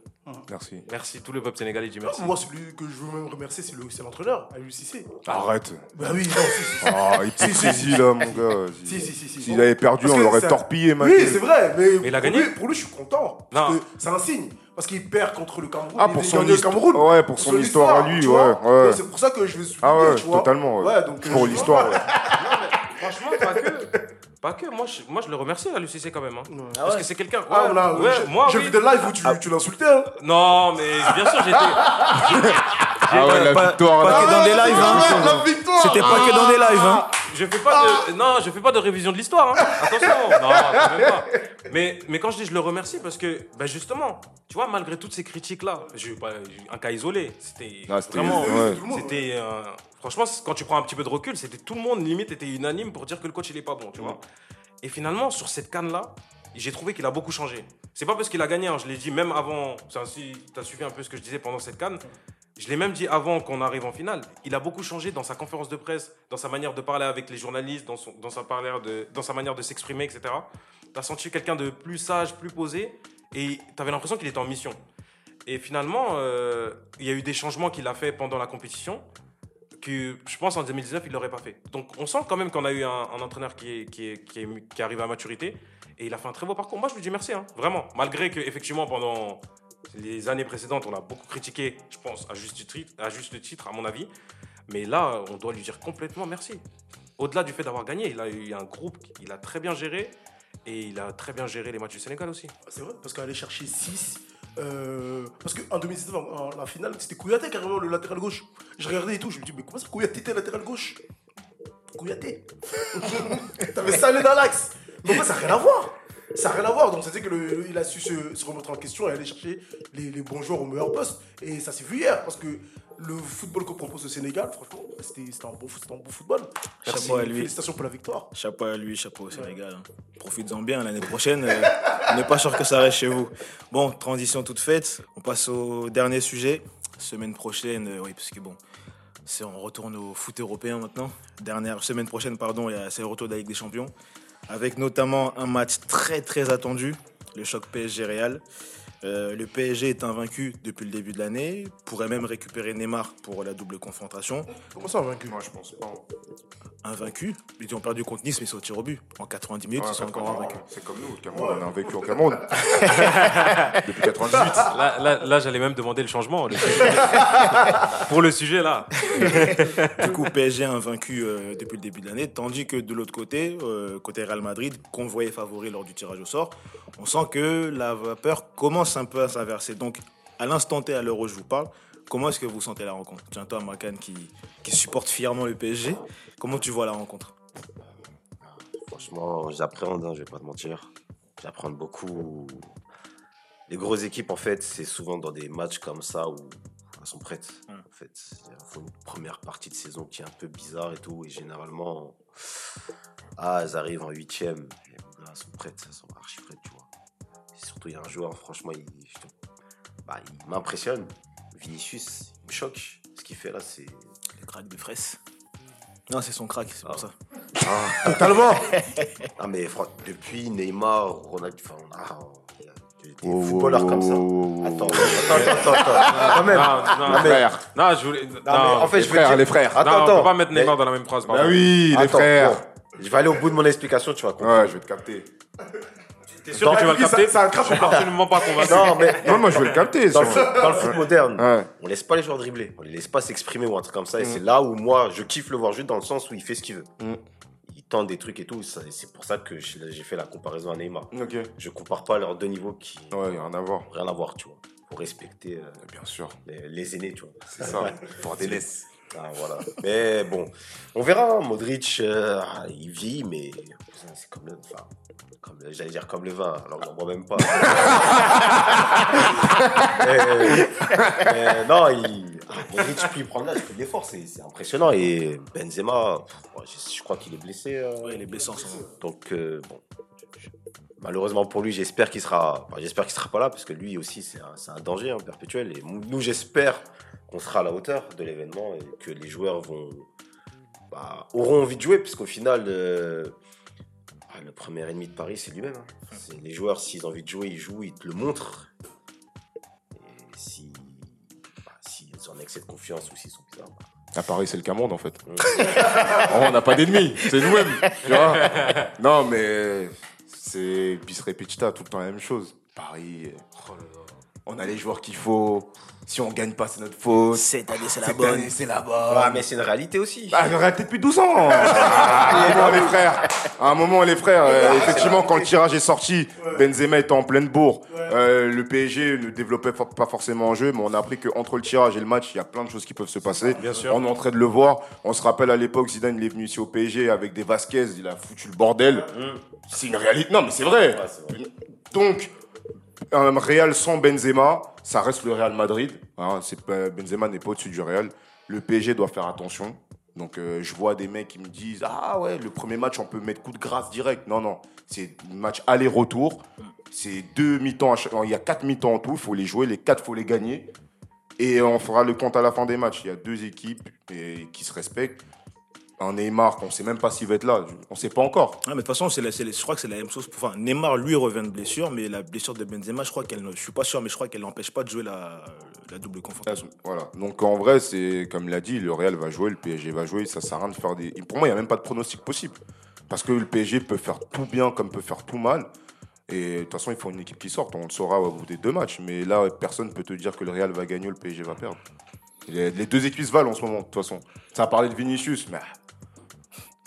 Merci. merci tout le peuple sénégalais dit merci. Moi, celui que je veux même remercier, c'est le- c'est l'entraîneur, Aliou Cissé. Arrête. Bah oui, non, si, si, si. Ah, hypocrisie là, mon gars. Si, si, si, si. S'il avait perdu, Parce on l'aurait ça- torpillé, mec. Oui, c'est vrai, mais, Mais il a pour, gagné. Lui, pour lui, je suis content. Non. Parce que c'est un signe. Parce qu'il perd contre le Cameroun. Ah, pour son Cameroun. ouais, pour son histoire à lui, ouais, ouais. C'est pour ça que je vais souligner, Ah ouais, tu vois. totalement. ouais. Ouais, donc, euh, Pour je- l'histoire. ouais. Franchement, pas que. Pas que. Moi, je, moi, je le remercie à l'UCC quand même. hein. Ouais. Parce que c'est quelqu'un. Ah, ouais, moi, j'ai oui. vu des lives où tu, tu l'insultais. Hein. Non, mais bien sûr, j'étais. Ah ouais, la Pas- victoire. pas là. que dans des lives, hein. Ah, la victoire C'était pas que dans des lives, hein. Je fais pas de. Non, je fais pas de révision de l'histoire. Hein. Attention. Non, quand même pas. Mais, mais quand je dis je le remercie, parce que, ben justement, tu vois, malgré toutes ces critiques-là, j'ai eu pas un cas isolé. C'était Ah, vraiment. ouais. C'était. euh, franchement, quand tu prends un petit peu de recul, c'était tout le monde limite était unanime pour dire que le coach il est pas bon, tu vois. Et finalement, sur cette canne là, j'ai trouvé qu'il a beaucoup changé. C'est pas parce qu'il a gagné, hein, je l'ai dit même avant. Si tu as suivi un peu ce que je disais pendant cette canne, je l'ai même dit avant qu'on arrive en finale. Il a beaucoup changé dans sa conférence de presse, dans sa manière de parler avec les journalistes, dans, son, dans, sa, de, dans sa manière de s'exprimer, etc. Tu as senti quelqu'un de plus sage, plus posé, et tu avais l'impression qu'il était en mission. Et finalement, euh, il y a eu des changements qu'il a fait pendant la compétition que je pense en 2019 il l'aurait pas fait. Donc on sent quand même qu'on a eu un, un entraîneur qui est, qui, est, qui, est, qui arrive à maturité et il a fait un très beau parcours. Moi je lui dis merci, hein, vraiment. Malgré que effectivement pendant les années précédentes on a beaucoup critiqué, je pense à juste titre, à juste titre à mon avis, mais là on doit lui dire complètement merci. Au-delà du fait d'avoir gagné, il a eu un groupe, il a très bien géré et il a très bien géré les matchs du Sénégal aussi. C'est vrai, parce qu'aller chercher 6. Euh, parce qu'en 2019, en, en la finale, c'était Kouyaté carrément le latéral gauche. Je regardais et tout, je me dis, mais comment ça Kouyaté était latéral gauche? Kouyaté T'avais Sané dans l'axe. Donc ça n'a rien à voir? Ça n'a rien à voir. Donc c'est-à-dire qu'il a su se, se remettre en question et aller chercher les, les bons joueurs au meilleur poste. Et ça s'est vu hier, parce que le football que propose le Sénégal, franchement, c'était un, bon, un football. Chapeau à lui. Félicitations pour la victoire. Chapeau à lui, chapeau au Sénégal. hein. Profites-en bien l'année prochaine. euh, on n'est pas sûr que ça reste chez vous. Bon, transition toute faite. On passe au dernier sujet. Semaine prochaine, euh, oui, parce que bon, on retourne au foot européen maintenant. Dernière semaine prochaine, pardon, c'est le retour de la Ligue des Champions, avec notamment un match très très attendu, le choc PSG Real. Euh, le PSG est invaincu depuis le début de l'année, pourrait même récupérer Neymar pour la double confrontation. Comment ça, vaincu Moi, je pense pas. Invaincu, ils ont perdu contre Nice, mais ils sont au tir au but. En 90 minutes, Ouais, ils sont encore invaincus. C'est comme nous, le Cameroun. On a vécu au Cameroun. Depuis 98. Là, là, là, j'allais même demander le changement le pour le sujet là. Du coup, PSG invaincu euh, depuis le début de l'année, tandis que de l'autre côté, euh, côté Real Madrid, qu'on voyait favori lors du tirage au sort, on sent que la vapeur commence un peu à s'inverser. Donc, à l'instant T, à l'heure où je vous parle, Comment est-ce que vous sentez la rencontre Tiens, toi, Makan, qui, qui supporte fièrement le PSG, comment tu vois la rencontre Franchement, j'appréhende, hein, je vais pas te mentir. J'appréhende beaucoup. Les grosses équipes, en fait, c'est souvent dans des matchs comme ça où elles sont prêtes. Mm. En fait, il faut une première partie de saison qui est un peu bizarre et tout. Et généralement, ah, elles arrivent en huitième. Elles sont prêtes, elles sont archi prêtes, tu vois. Et surtout, il y a un joueur, franchement, il, bah, il m'impressionne. Vinicius, il me choque. Ce qu'il fait là, c'est. Le crack de fraisse. Non, c'est son crack, c'est pour ça. Ah, Totalement. Ah mais depuis Neymar, Ronaldo, enfin, on a des Oh, footballeurs oh, comme ça. oh, Attends, attends, attends, attends, attends. Quand même. Non, non, mais- frère. non, je voulais. Non, mais en fait, Les je veux frères, dire- les frères. non, Attends, on peut attends. pas mettre Neymar Mais- dans la même phrase. Bah oui, les Attends, frères. bon, je vais aller au bout de mon explication, tu vas comprendre. Ouais, je vais te capter. T'es sûr que tu vas le Ça- capter C'est un absolument pas convaincu. Non, mais Non, moi je vais le capter. dans le, foot, dans le foot moderne, Ouais. on laisse pas les joueurs dribbler, on les laisse pas s'exprimer ou un truc comme ça. Et Mm. c'est là où moi, je kiffe le voir juste dans le sens où il fait ce qu'il veut. Mm. Il tente des trucs et tout. C'est pour ça que j'ai fait la comparaison à Neymar. Ok. Je compare pas leurs deux niveaux qui Ouais, rien à voir. rien à voir, tu vois. Faut respecter euh, Bien sûr. les, les aînés, tu vois. C'est ça. Pour des laisses. Voilà. Mais bon, on verra. hein. Modric, euh, ah, il vit, mais c'est comme le. Comme le- j'allais dire comme le vin, alors j'en bois même pas. Mais- mais non, il. ah, Modric, puis il prend de l'âge, il l'effort, c'est c'est impressionnant. Et Benzema, je, je crois qu'il est blessé. euh, Ouais, il est blessé en ce moment. donc, euh, bon. Malheureusement pour lui, j'espère qu'il sera, enfin, j'espère qu'il sera pas là parce que lui aussi c'est un, c'est un danger hein, perpétuel. Et nous, j'espère qu'on sera à la hauteur de l'événement et que les joueurs vont bah, auront envie de jouer puisqu'au final, euh, ah, le premier ennemi de Paris c'est lui-même. hein. C'est les joueurs s'ils ont envie de jouer, ils jouent, ils te le montrent. Et si, bah, s'ils ont un excès de confiance ou s'ils sont bizarres, bah, À Paris, c'est le Camonde en fait. Mm. Oh, on n'a pas d'ennemis, c'est nous-mêmes. Tu vois Non, mais c'est bis repetita, tout le temps la même chose. Paris, euh, on a les joueurs qu'il faut. Si on gagne pas, c'est notre faute. Cette année, c'est la Cette bonne. c'est la Ah, bonne. mais c'est une réalité aussi. Ah, on arrêté depuis 12 ans. À un moment, les frères. À un moment, les frères. euh, effectivement, quand le tirage est sorti, Benzema était en pleine bourre. Euh, le PSG ne développait for- pas forcément en jeu, mais on a appris qu'entre le tirage et le match, il y a plein de choses qui peuvent se passer. Bien sûr. On est en train de le voir. On se rappelle à l'époque, Zidane, il est venu ici au PSG avec des Vasquez, il a foutu le bordel. C'est une réalité. Non, mais c'est vrai. Ouais, c'est vrai. Donc, un Real sans Benzema, ça reste le Real Madrid. Hein, Benzema n'est pas au-dessus du Real. Le PSG doit faire attention. Donc, euh, je vois des mecs qui me disent Ah ouais, le premier match, on peut mettre coup de grâce direct. Non, non. C'est un match aller-retour. C'est deux mi-temps. Il y a quatre mi-temps en tout. Il faut les jouer. Les quatre, il faut les gagner. Et on fera le compte à la fin des matchs. Il y a deux équipes qui se respectent. Un Neymar, qu'on ne sait même pas s'il va être là. On ne sait pas encore. Ouais, mais de toute façon, c'est la- c'est la- je crois que c'est la même chose. Enfin, Neymar, lui, revient de blessure, mais la blessure de Benzema, je crois qu'elle, ne- je suis pas sûr, mais je crois qu'elle n'empêche pas de jouer la, la double confrontation. Voilà. Donc en vrai, c'est comme l'a dit, le Real va jouer, le PSG va jouer. Ça sert à rien de faire des. Pour moi, il n'y a même pas de pronostic possible. Parce que le PSG peut faire tout bien comme peut faire tout mal. Et de toute façon, il faut une équipe qui sorte. On le saura au bout des deux matchs. Mais là, personne ne peut te dire que le Real va gagner ou le PSG va perdre. Les, les deux équipes se valent en ce moment, de toute façon. Ça a parlé de Vinicius, mais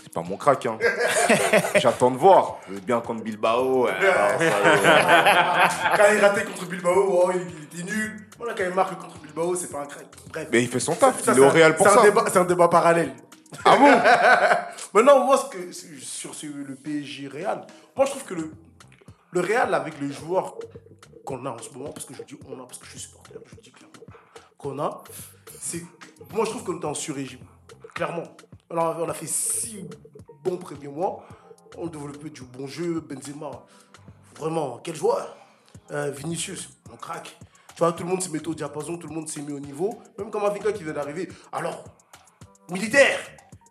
c'est pas mon crack. Hein. J'attends de voir. Bien contre Bilbao. alors, ça, Quand il ratait contre Bilbao, oh, il, il était nul. Voilà, quand il marque contre Bilbao, c'est pas un crack. Bref. Mais il fait son taf. Ça, il est au c'est un- Real pour ça. débat- C'est un débat parallèle. Ah bon Maintenant, moi, ce que, sur ce- le PSG Real, moi, je trouve que le, le Real, avec les joueurs qu'on a en ce moment, parce que je dis on a, parce que je suis supporter, je dis clairement, qu'on a, c'est. Moi, je trouve qu'on est en sur-régime. Clairement. On a, on a fait six bons premiers mois. On développait du bon jeu. Benzema, vraiment, quel joueur Euh, Vinicius, on craque. Tu vois, tout le monde s'est mis au diapason, tout le monde s'est mis au niveau. Même comme Africa qui vient d'arriver. Alors, militaire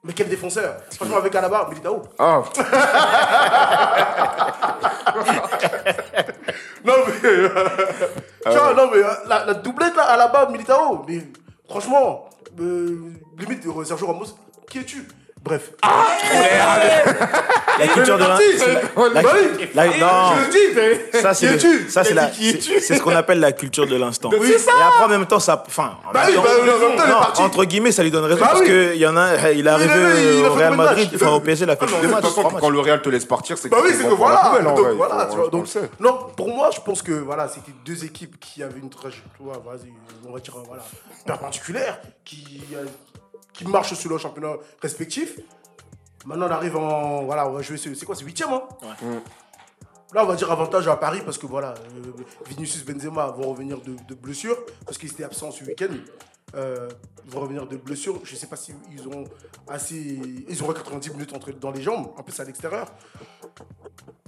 mais quel défenseur Franchement, avec Alaba, Militao. Ah, Non, mais. euh, tu vois, non, mais euh, la, la doublette là, Alaba, Militao. Mais franchement, euh, limite, Sergio Ramos, qui es-tu? Bref. La culture de l'in- c'est la- la- Bah oui. la- non. Je le dis, Ça, c'est Qui le- es-tu? ça, c'est la- c'est ce qu'on appelle la culture de l'instant. Oui, c'est ça. Et après, en même temps, ça, enfin, en Bah même oui, temps- bah, en même temps, il est non, parti. entre guillemets, ça lui donne raison Bah parce oui. que il y en a, il est arrivé il au Real de Madrid, enfin au PSG, il a fait Ah, deux de matchs, toute façon, trois quand le Real te laisse partir, c'est Bah oui, c'est que voilà. donc, voilà, donc, non, pour moi, je pense que voilà, c'était deux équipes qui avaient une trajectoire, vas-y, on va dire voilà, perpendiculaire, qui euh, qui marchent sur leur championnat respectif. Maintenant, on arrive en voilà, on va jouer, c'est quoi, c'est huitième, hein? Là, on va dire avantage à Paris parce que voilà, euh, Vinicius Benzema vont revenir de, de blessure parce qu'ils étaient absents ce week-end. Euh, ils vont revenir de blessure. Je ne sais pas si ils ont assez. Ils auront 90 minutes entre, dans les jambes, en plus à l'extérieur.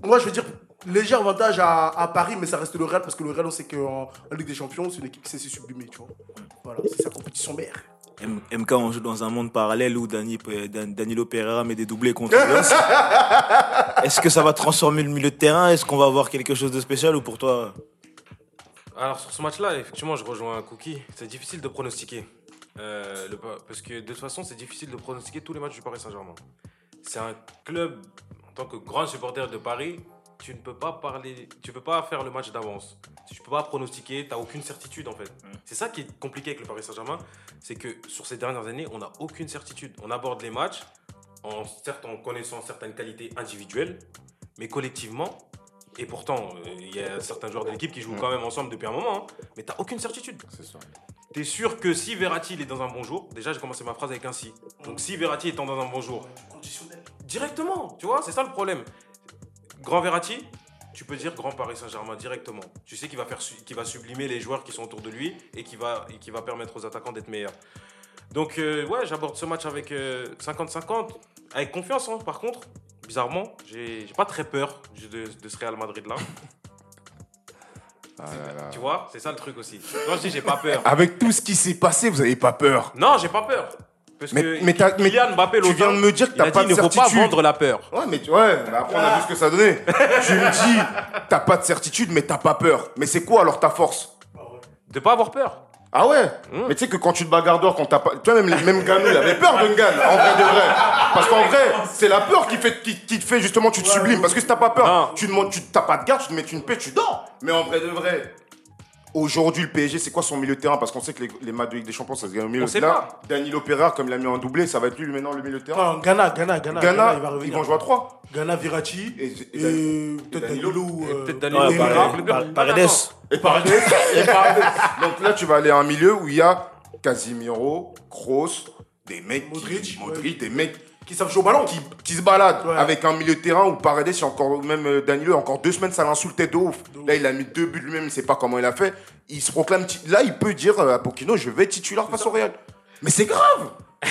Moi, je veux dire léger avantage à, à Paris, mais ça reste le Real parce que le Real, on sait qu'en en Ligue des Champions, c'est une équipe qui sait se sublimer, tu vois. Voilà, c'est sa compétition mère. M- MK, on joue dans un monde parallèle où Dani, Dan- Danilo Pereira met des doublés contre Lens. Est-ce que ça va transformer le milieu de terrain? Est-ce qu'on va avoir quelque chose de spécial ou pour toi? Alors sur ce match-là, effectivement, je rejoins Cookie. C'est difficile de pronostiquer. Euh, le parce que de toute façon, c'est difficile de pronostiquer tous les matchs du Paris Saint-Germain. C'est un club, en tant que grand supporter de Paris, tu ne peux pas parler, tu peux pas faire le match d'avance. Tu peux pas pronostiquer, tu n'as aucune certitude en fait. C'est ça qui est compliqué avec le Paris Saint-Germain, c'est que sur ces dernières années, on n'a aucune certitude. On aborde les matchs en certes en connaissant certaines qualités individuelles, mais collectivement. Et pourtant, euh, il y a certains joueurs de l'équipe qui jouent quand même ensemble depuis un moment, hein, mais tu aucune certitude. C'est ça. T'es sûr que si Verratti il est dans un bon jour, déjà j'ai commencé ma phrase avec un si. Donc si Verratti étant dans un bon jour, Conditionnel. directement, tu vois, c'est ça le problème. Grand Verratti, tu peux dire grand Paris Saint-Germain directement. Tu sais qu'il va faire, su- qu'il va sublimer les joueurs qui sont autour de lui et qui va, et qui va permettre aux attaquants d'être meilleurs. Donc euh, ouais, j'aborde ce match avec euh, 50-50, avec confiance. hein, par contre, bizarrement, j'ai j'ai pas très peur de, de ce Real Madrid là. Ah là là. Tu vois, c'est ça le truc aussi. Quand je dis j'ai pas peur. Avec tout ce qui s'est passé, vous avez pas peur Non, j'ai pas peur. Parce Mais- que mais t'as- mais Kylian Mbappé, tu viens de me dire que t'as pas dit, de il ne faut pas certitude. vendre la peur. Ouais, mais tu- ouais, mais après on a vu ce que ça donnait. tu me dis, t'as pas de certitude, mais t'as pas peur. Mais c'est quoi alors ta force? De pas avoir peur. Ah ouais? Mais tu sais que quand tu te bagarres dehors, quand t'as pas. Tu vois, même, même Ganou, il avait peur de Ngan, en vrai de vrai. Parce qu'en vrai, c'est la peur qui, fait, qui, qui te fait justement, tu te sublimes. Parce que si t'as pas peur, Non. tu t'as pas de garde, tu te mets une paix, tu dors. Mais en vrai de vrai. Aujourd'hui, le PSG, c'est quoi son milieu de terrain? Parce qu'on sait que les, les matchs de Ligue des Champions, ça se gagne au milieu. Sait Là, Danilo Pereira, comme il a mis en doublé, ça va être lui maintenant le milieu de terrain? Enfin, Ghana, Ghana, Ghana. Ghana, il va ils vont jouer à 3. Ghana, Virati. Et- Et, et- peut-être Danilo. Euh, peut-être Danilo. Paredes. Herrera. Par- Paredes. Et Paredes. Et Paredes. Donc là, tu vas aller à un milieu où il y a Casimiro, Kroos, des mecs, Modric, qui, Modric, des mecs Qui savent jouer au ballon. qui, qui se baladent Ouais. avec un milieu de terrain où Paredes, encore même euh, Danilo, encore deux semaines, ça l'insultait de ouf. Là, il a mis deux buts lui-même, il sait pas comment il a fait. Il se proclame. Là, il peut dire euh, à Pochettino, je vais titulaire face au Real. Mais c'est grave.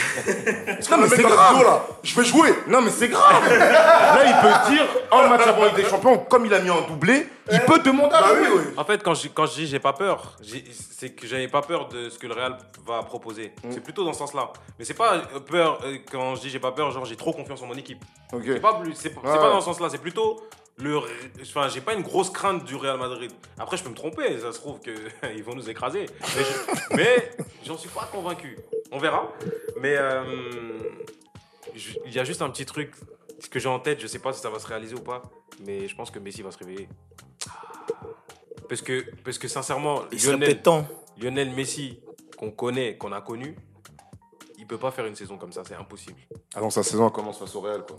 non, mais c'est grave. là. Je vais jouer. Non, mais c'est grave. Là, il peut dire, en match avant Ligue des Champions, comme il a mis en doublé, il peut demander à Bah jouer. oui, oui. En fait, quand je, quand je dis j'ai pas peur, c'est que j'avais pas peur de ce que le Real va proposer. Mm. C'est plutôt dans ce sens-là. Mais c'est pas euh, peur, euh, quand je dis j'ai pas peur, genre j'ai trop confiance en mon équipe. Ok. C'est pas, plus- c'est, pas dans ce sens-là, c'est plutôt le. Enfin, j'ai pas une grosse crainte du Real Madrid. Après, je peux me tromper, ça se trouve qu'ils vont nous écraser. Mais, je- mais j'en suis pas convaincu. On verra. Mais euh, il y a juste un petit truc que j'ai en tête, je sais pas si ça va se réaliser ou pas, mais je pense que Messi va se réveiller. Parce que, parce que sincèrement, Il serait Lionel, peut-être temps. Lionel Messi, qu'on connaît, qu'on a connu, il peut pas faire une saison comme ça, c'est impossible. Ah non, sa saison commence face au Real, quoi.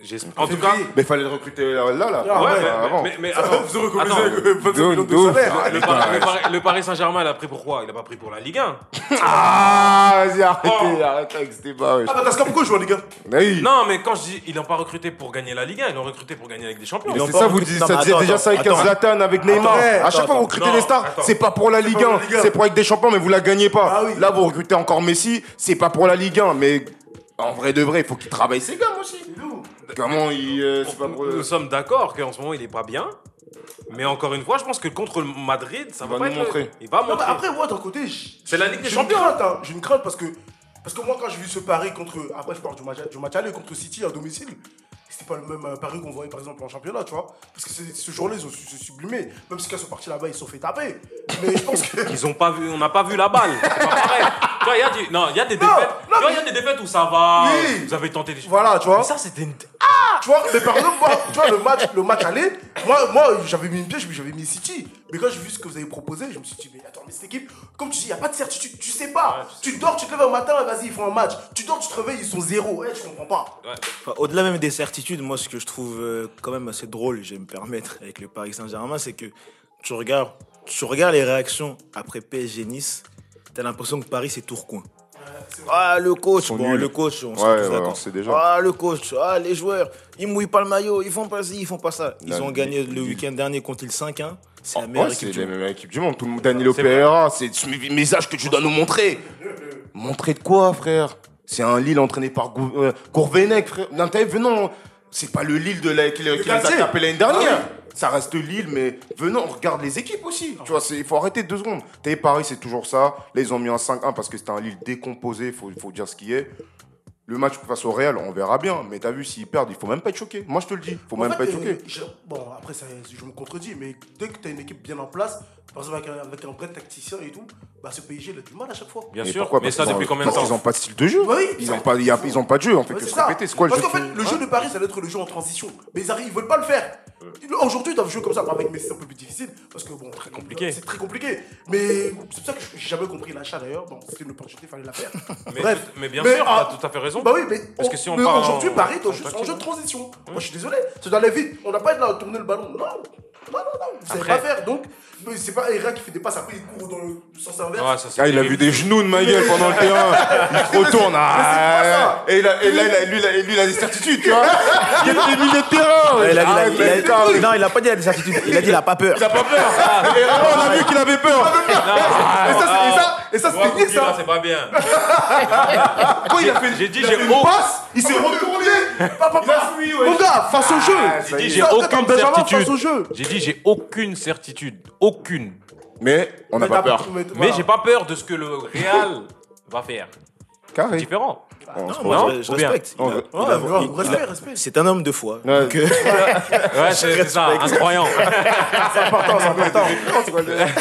J'espère- En tout cas. Mais il fallait le recruter là, là. là. Ah ouais, avant. mais, mais attends, Vous recommencez attends, avec 25 millions de D'où- salaire. d'où- le, Paris, Saint-Germain, il a pris pour quoi? Il a pas pris pour la Ligue 1. Ah, vas-y, arrêtez, Oh. arrêtez avec ce débat. Ah, bah, parce que pourquoi je joue en Ligue 1 Oui. Non, mais quand je dis ils l'ont pas recruté pour gagner la Ligue 1, ils l'ont recruté pour gagner avec des champions. C'est ça, vous dites, ça disait déjà ça avec. Zlatan, avec Neymar. À chaque fois, vous recrutez des stars, c'est pas pour la Ligue pas pour 1, la Ligue 1. c'est pour avec des champions, mais vous la gagnez pas. Ah. Là, vous recrutez encore Messi, c'est pas pour la Ligue 1, mais en vrai de vrai, il faut qu'il travaille ses gammes aussi. Comment il. euh, c'est pas pour. Nous sommes d'accord qu'en ce moment il est pas bien. Mais encore une fois, je pense que contre le Madrid, ça Il va, va pas nous être- montrer. Il va Non, mais montrer. après, moi, d'un côté, j- C'est la Ligue des j'ai Champions. Une crainte, hein. J'ai une crainte parce que, parce que moi, quand j'ai vu ce pari contre. Après, je parle du match, du match aller contre City à domicile. Pas le même euh, pari qu'on voyait par exemple en championnat, tu vois. Parce que ce jour-là, ils ont su se sublimer. Même si quand ils sont partis là-bas, ils se sont fait taper. Mais je pense que. Ils ont pas vu, on n'a pas vu la balle. C'est pas pareil. Tu vois, il y a des, non, il y a des Non, défaites. non, tu vois, il y a des défaites où ça va. Oui. Vous avez tenté des choses. Voilà, tu vois. Mais ça, c'était une. Tu vois, mais par exemple, moi, tu vois, le match, le match aller, moi, moi j'avais mis une pièce, j'avais mis City. Mais quand j'ai vu ce que vous avez proposé, je me suis dit, mais attends, mais cette équipe, comme tu dis, il n'y a pas de certitude, tu sais pas. tu dors, tu te lèves un matin, vas-y, ils font un match. Tu dors, tu te réveilles, ils sont zéro. Ouais, je comprends pas. Enfin, Au-delà même des certitudes, moi, ce que je trouve euh, quand même assez drôle, je vais me permettre, avec le Paris Saint-Germain, c'est que tu regardes, tu regardes les réactions après PSG Nice, t'as l'impression que Paris, c'est Tourcoing. Ah, le coach, bon, nuls. le coach, on Ouais, déjà. Ah, le coach, ah, les joueurs, ils mouillent pas le maillot, ils font pas ci, ils font pas ça. Ils Là, ont gagné le- le week-end dernier contre le 5-1. C'est la Oh, meilleure ouais, équipe du la monde. meilleure équipe du monde. Tout le monde, Danilo. Pereira, c'est ce message que tu dois nous montrer. Montrer de quoi, frère? C'est un Lille entraîné par euh, Gourvenec, frère. Non, t'as vu, venons. C'est pas le Lille de la, qui, qui les a tapés l'année dernière. Ah Ça reste Lille, mais venons, on regarde les équipes aussi. Tu vois, c'est- il faut arrêter deux secondes. T'as Paris, c'est toujours ça. Là, ils ont mis un 5-1 parce que c'était un Lille décomposé, il faut, faut dire ce qui est. Le match face au Real, on verra bien. Mais t'as vu, s'ils perdent, il faut même pas être choqué. Moi, je te le dis. Faut En même fait, pas être choqué. bon, après, ça, je me contredis, mais dès que tu as une équipe bien en place, par exemple avec un, avec un vrai tacticien et tout, bah ce PSG, il a du mal à chaque fois. Bien Mais sûr. pourquoi mais Parce ça, depuis combien de Parce temps qu'ils ont pas de style de jeu. Oui, ils ça- ont pas, il y a- ils ont pas de jeu. On fait Ouais, que c'est se ça. répéter. C'est quoi le Parce qu'en fait, le jeu de Paris, ça doit être le jeu en transition. Mais ils arrivent, ils veulent pas le faire. Aujourd'hui, ils doivent jouer comme ça. Avec Messi, c'est un peu plus difficile. Parce que bon, très compliqué. C'est très compliqué. Mais c'est pour ça que j'ai jamais compris l'achat d'ailleurs. Bon, c'était une opportunité, il fallait la faire. Mais, Bref. mais bien Mais, sûr, ah, t'as tout à fait raison. Bah oui, mais, Parce que si on aujourd'hui, en- Paris est en en jeu, en de transition. Moi, je suis désolé. C'est d'aller vite. On n'a pas été là à tourner le ballon. Non. Non, non, non. Vous savez pas faire. Donc, c'est pas Herrera qui fait des passes. Après, il court dans le sens inverse. Ouais, ça, c'est Ah, il a terrible. vu des genoux de ma gueule pendant le terrain. Il se retourne. Ah, et, il a- et là, il a- lui, il a- lui, il a des certitudes, tu vois. Il a des milieux de terrain. Il a dit- il a- Arrête, il a- mec, non, il a pas dit la certitude, il a dit il a pas peur. Il a pas peur. Et vraiment, on a vu qu'il avait peur. Et ça, c'est- et ça, et ça, c'était Cookie, ça. c'est pas bien. Quoi, il a fait J'ai dit, j'ai une passe. Il s'est retourné. Mon gars, face au jeu. J'ai dit, j'ai aucune certitude. J'ai dit, j'ai aucune certitude. Aucune. Mais on n'a pas peur. mais- j'ai pas peur de ce que le Real va faire. Carré. Différent. On se Non, moi, Non, je, respecte. Il a- Ouais, il a- ouais, il- il respect, a- respect. C'est un homme de foi. Ouais. Donc, euh, Ouais, c'est ça, un croyant. C'est important, c'est important.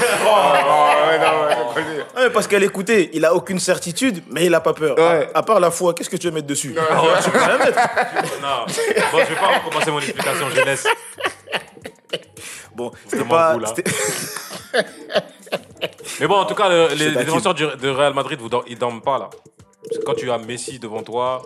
Ah, mais parce qu'à l'écouter, il a aucune certitude, mais il a pas peur. Ouais. À, à part la foi, qu'est-ce que tu veux mettre dessus? Tu peux rien mettre. Non. Bon, je vais pas recommencer mon explication, je laisse. Bon, c'était pas. goût, là. c'était- Mais bon, en tout cas, le- les, défenseurs du- de Real Madrid, vous ils dorment pas là. Parce que quand tu as Messi devant toi,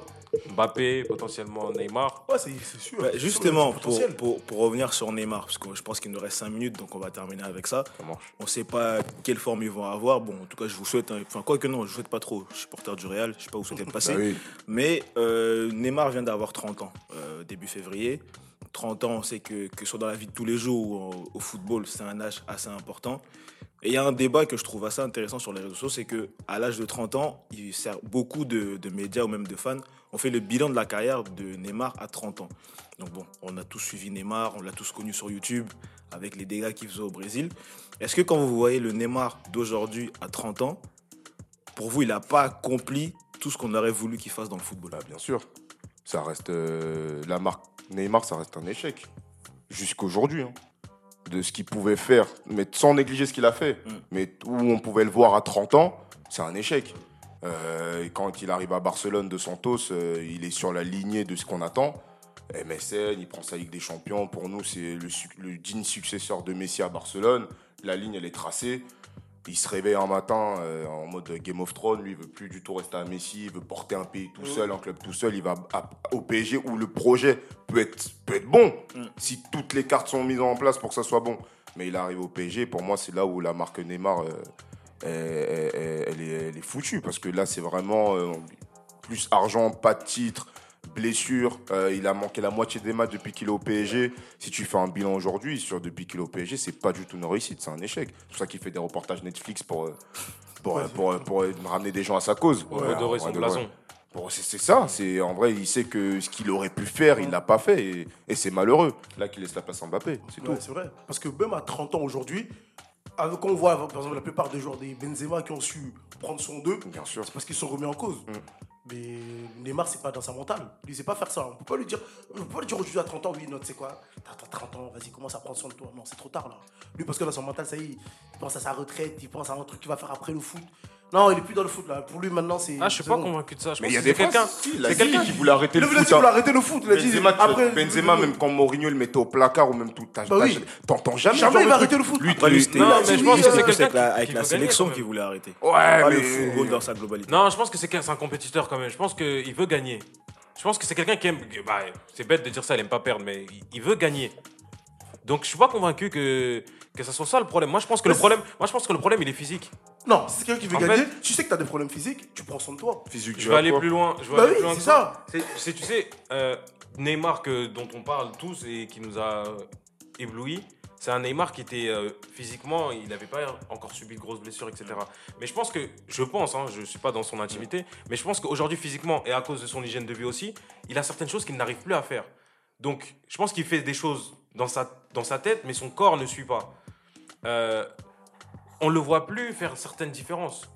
Mbappé, potentiellement Neymar. Ouais, c'est sûr. Bah, sûr, justement, pour, potentiel. pour, pour revenir sur Neymar, parce que je pense qu'il nous reste 5 minutes, donc on va terminer avec ça. marche. On ne sait pas quelle forme ils vont avoir. Bon, en tout cas, je vous souhaite. Enfin, quoi que non, je vous souhaite pas trop. Je suis supporter du Real, je sais pas où vous souhaitez le passer. Bah oui. Mais euh, Neymar vient d'avoir 30 ans, euh, début février. 30 ans, on sait que, que ce soit dans la vie de tous les jours ou au, au football, c'est un âge assez important. Et il y a un débat que je trouve assez intéressant sur les réseaux sociaux, c'est que à l'âge de 30 ans, il sert beaucoup de, médias ou même de fans ont fait le bilan de la carrière de Neymar à 30 ans. Donc bon, on a tous suivi Neymar, on l'a tous connu sur YouTube avec les dégâts qu'il faisait au Brésil. Est-ce que quand vous voyez le Neymar d'aujourd'hui à 30 ans, pour vous, il n'a pas accompli tout ce qu'on aurait voulu qu'il fasse dans le football? Bah, bien sûr. Ça reste. euh, la marque Neymar, ça reste un échec. Jusqu'aujourd'hui. hein. De ce qu'il pouvait faire. Mais sans négliger ce qu'il a fait. Mm. Mais où on pouvait le voir à 30 ans, c'est un échec. Euh, et quand il arrive à Barcelone de Santos, euh, il est sur la lignée de ce qu'on attend. MSN, il prend sa Ligue des Champions. Pour nous, c'est le digne successeur de Messi à Barcelone. La ligne, elle est tracée. Il se réveille un matin euh, en mode Game of Thrones. Lui, il veut plus du tout rester à Messi. Il veut porter un pays tout seul, un club tout seul. Il va à- au PSG où le projet peut être, peut être bon si toutes les cartes sont mises en place pour que ça soit bon. Mais il arrive au PSG. Pour moi, c'est là où la marque Neymar, euh, elle, elle- elle est, elle est foutue. Parce que là, c'est vraiment euh, plus argent, pas de titre, blessure. Euh, il a manqué la moitié des matchs depuis qu'il est au PSG. Si tu fais un bilan aujourd'hui sur depuis qu'il est au PSG, c'est pas du tout une réussite, c'est un échec. C'est pour ça qu'il fait des reportages Netflix pour, euh, pour, euh, pour, pour, ramener des gens à sa cause. Pour redorer son Ouais, de- blason. Bon, c'est ça. C'est en vrai, il sait que ce qu'il aurait pu faire, il l'a pas fait, et, et c'est malheureux. Là, qu'il laisse la place à Mbappé, c'est Ouais, tout. c'est vrai. Parce que même à 30 ans aujourd'hui, avec- quand on voit par exemple la plupart des joueurs des Benzema qui ont su prendre son 2, Bien sûr. c'est parce qu'ils sont remis en cause. Mm. Mais Neymar, c'est pas dans sa mentale. Il sait pas faire ça. On peut pas lui dire, on peut pas lui dire aujourd'hui à 30 ans, oui, non, tu sais quoi, t'as 30 ans, vas-y, commence à prendre soin de toi. Non, c'est trop tard là. Lui, parce que dans son mental, ça y est, il pense à sa retraite, il pense à un truc qu'il va faire après le foot. Non, il est plus dans le foot là. Pour lui maintenant, c'est. Ah, je suis pas bon. convaincu de ça. Je Mais il y a des c'est quelqu'un. il c'est quelqu'un qu'il voulait arrêter le Il foot. qu'il hein. arrêter le foot. Il a dit après. Benzema, même quand Mourinho le mettait au placard ou même tout, t'as- Bah t'entends jamais. Jamais il va arrêter le foot. Lui, Après, lui, lui- c'était Non, il mais je pense que c'est quelqu'un avec la, qui- qui sélection même. voulait arrêter? Ouais, Pas mais. le football dans sa globalité. Non, je pense que c'est un compétiteur quand même. Je pense qu'il veut gagner. Je pense que c'est quelqu'un qui aime. bah, c'est bête de dire ça, il aime pas perdre, mais il- il veut gagner. Donc je suis pas convaincu que que ça soit ça le problème. Moi je pense que le problème, moi je pense que le problème il est physique. Non, si c'est quelqu'un qui veut En gagner, fait- tu sais que t'as des problèmes physiques, tu prends soin de toi. Physique, Je vais aller plus loin. Je vais Bah aller oui, plus loin c'est ça. C'est, c'est- tu sais, euh, Neymar que, dont on parle tous et qui nous a euh, éblouis, c'est un Neymar qui était euh, physiquement, il n'avait pas encore subi de grosses blessures, etc. Mais je pense que, je pense, hein, je ne suis pas dans son intimité, mais je pense qu'aujourd'hui physiquement et à cause de son hygiène de vie aussi, il a certaines choses qu'il n'arrive plus à faire. Donc je pense qu'il fait des choses dans sa, dans sa tête, mais son corps ne suit pas. Euh, on le voit plus faire certaines différences.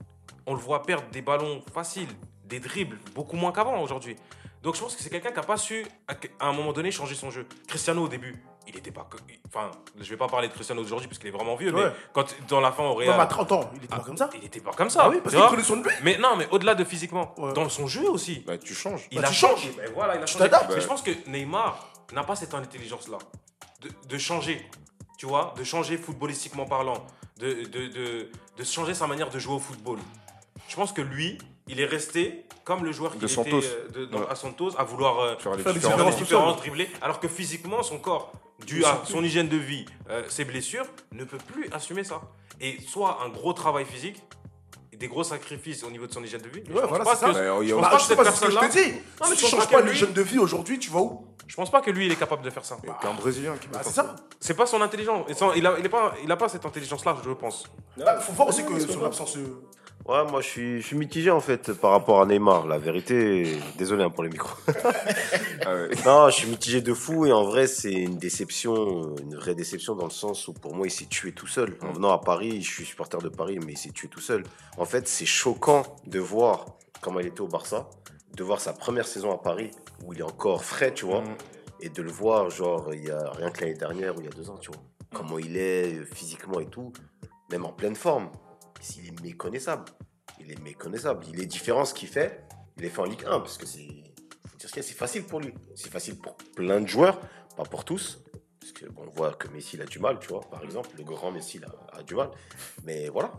On le voit perdre des ballons faciles, des dribbles, beaucoup moins qu'avant aujourd'hui. Donc je pense que c'est quelqu'un qui n'a pas su, à un moment donné, changer son jeu. Cristiano, au début, il n'était pas... Enfin, je vais pas parler de Cristiano d'aujourd'hui parce qu'il est vraiment vieux, mais quand dans la fin au Real... Même à 30 ans, il était pas comme ça. Il n'était pas comme ça. Ah oui, parce qu'il prenait de lui. Mais non, mais au-delà de physiquement, Ouais. dans son jeu aussi. Bah, tu changes. Il Bah, a tu changé. changes. Ben voilà, il a Tu changé. Mais je pense que Neymar n'a pas cette intelligence-là. De, de changer, tu vois, de changer footballistiquement parlant, de, de, de, de changer sa manière de jouer au football. Je pense que lui, il est resté comme le joueur qui était euh, Ouais. à Santos, à vouloir euh, Faire des différences. différences, dribbler, alors que physiquement, son corps, dû à son hygiène de vie, euh, ses blessures, ne peut plus assumer ça. Et soit un gros travail physique, des gros sacrifices au niveau de son hygiène de vie. Ouais, je pense voilà, pas c'est ça. que- Bah, il y a je pense Bah, pas que je sais cette pas que je personne-là- t'ai dit. Non, mais Si tu pense changes pas pas que lui- l'hygiène de vie aujourd'hui, tu vas où? Je pense pas que lui, il est capable de faire ça. Il y a qu'un Brésilien qui Bah, faire c'est ça. C'est pas son intelligence. Il a, il est pas, il a pas cette intelligence-là, je pense. Bah, faut voir aussi que son absence. Ouais, moi je suis, je suis mitigé en fait par rapport à Neymar. La vérité, désolé hein, pour les micros. Ah non, je suis mitigé de fou et en vrai c'est une déception, une vraie déception dans le sens où pour moi il s'est tué tout seul. En venant à Paris, je suis supporter de Paris, mais il s'est tué tout seul. En fait, c'est choquant de voir comment il était au Barça, de voir sa première saison à Paris où il est encore frais, tu vois, Mhm. et de le voir genre il y a rien que l'année dernière ou il y a deux ans, tu vois, comment il est physiquement et tout, même en pleine forme. Il est méconnaissable. Il est méconnaissable. Il est différent ce qu'il fait. Il est fait en Ligue 1 parce que c'est c'est facile pour lui. C'est facile pour plein de joueurs, pas pour tous. Parce que bon, on voit que Messi il a du mal, tu vois, par exemple. Le grand Messi il a, a du mal. Mais voilà.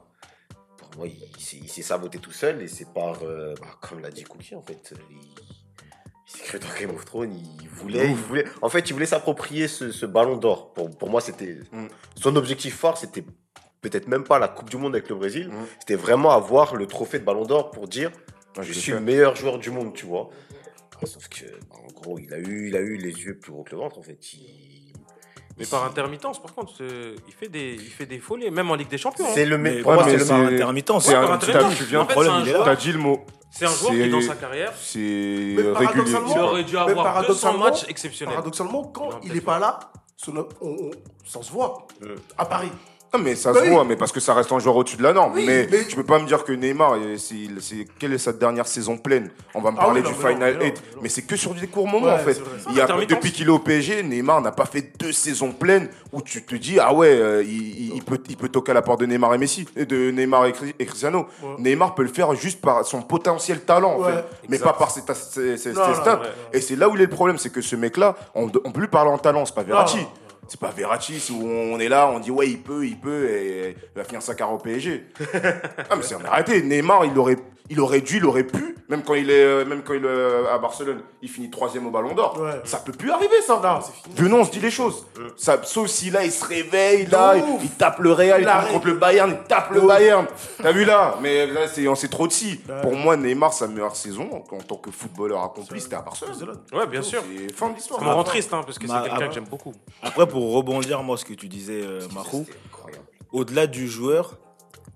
Pour moi, il, il s'est- saboté tout seul et c'est par, euh, bah, comme l'a dit Cookie, en fait. Il, il s'est créé dans Game of Thrones. Il voulait, il voulait, en fait, il voulait s'approprier ce, ce ballon d'or. Pour, pour moi, c'était Mm. son objectif fort, c'était peut-être même pas la Coupe du Monde avec le Brésil. Mm. C'était vraiment avoir le trophée de ballon d'or pour dire Ah, je suis le meilleur joueur du monde, tu vois. Ah, Sauf que, bah, en gros, il a, eu, il a eu les yeux plus gros que le ventre, en fait. Il- Mais par intermittence, par contre, il fait des, il fait des folies, même en Ligue des Champions. hein. C'est le pour Ouais, moi, mais c'est par intermittence. c'est Ouais, un- par tu intermittence. t'as- tu viens- En fait, problème, c'est un il est joueur- là. T'as dit le mot. C'est un joueur qui, dans sa carrière, C'est régulier. paradoxalement- il aurait dû avoir 200 paradoxalement- matchs exceptionnels. Paradoxalement, quand Non, il peut-être est pas là, son- on- on- ça se voit. À Paris. Non, mais ça Bah se oui. voit, mais parce que ça reste un joueur au-dessus de la norme. Oui, mais, mais- tu peux pas me dire que Neymar, euh, c'est, c'est- quelle est sa dernière saison pleine? On va me Ah parler oui, non, du mais Final mais non, 8, mais c'est que sur des courts moments Ouais, en fait. Il y a, depuis qu'il est au PSG, Neymar n'a pas fait deux saisons pleines où tu te dis ah ouais, euh, il, il- il peut, il peut toquer à la porte de Neymar et Messi, et de Neymar et, Cri- et Cristiano. Ouais. Neymar peut le faire juste par son potentiel talent en Ouais. fait, mais Exact. pas par ses, ta- ses- ses- Non, ses non, stats. Et c'est là où il est le problème, c'est que ce mec-là, on, on peut lui parler en talent, c'est pas Verratti. C'est pas Verratti, où on est là, on dit ouais, il peut, il peut, et il va finir sa carrière au PSG. ah, mais c'est arrêté. Neymar, il aurait, il aurait dû, il aurait pu, même quand il est, euh, même quand il est euh, à Barcelone, il finit troisième au Ballon d'Or. Ouais. Ça peut plus arriver, ça. Non, c'est fini. Venons, on se dit les choses. Ça, sauf si là, il se réveille, là, il, tape le Real, il arrête. contre le Bayern, il tape le. Bayern. T'as vu là? Mais là, c'est, on sait trop de si. Ouais. Pour moi, Neymar, sa meilleure saison, en tant que footballeur accompli, c'était à Barcelone. Ouais, bien sûr. C'est fin de l'histoire. Ça me rend triste, hein, parce que c'est quelqu'un que j'aime beaucoup. Après, pour rebondir, moi, ce que tu disais, euh, Marou, au-delà du joueur,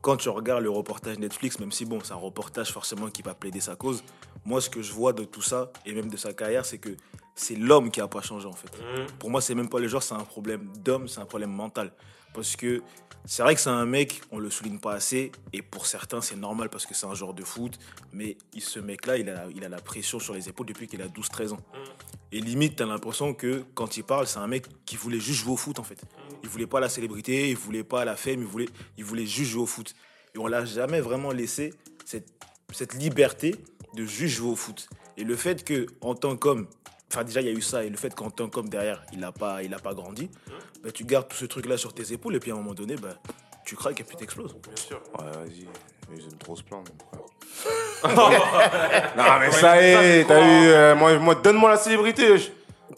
quand tu regardes le reportage Netflix, même si bon, c'est un reportage forcément qui va plaider sa cause, moi, ce que je vois de tout ça, et même de sa carrière, c'est que c'est l'homme qui a pas changé, en fait. Pour moi, c'est même pas le joueur, c'est un problème d'homme, c'est un problème mental. Parce que c'est vrai que c'est un mec, on le souligne pas assez, et pour certains, c'est normal parce que c'est un joueur de foot, mais ce mec-là, il a, il a la pression sur les épaules depuis qu'il a 12-13 ans. Et limite, t'as l'impression que quand il parle, c'est un mec qui voulait juste jouer au foot, en fait. Il voulait pas la célébrité, il voulait pas la fame, il voulait, il voulait juste jouer au foot. Et on l'a jamais vraiment laissé cette, cette liberté de juste jouer au foot. Et le fait que, en tant qu'homme, enfin déjà il y a eu ça, et le fait qu'en tant qu'homme derrière, il n'a pas, il a pas grandi, bah, tu gardes tout ce truc-là sur tes épaules, et puis à un moment donné, bah, tu craques et puis t'exploses. Bien sûr. Ouais, vas-y. Mais J'aime trop se plaindre, mon frère. non, mais ça y est, t'as eu. euh, moi, moi, donne-moi la célébrité.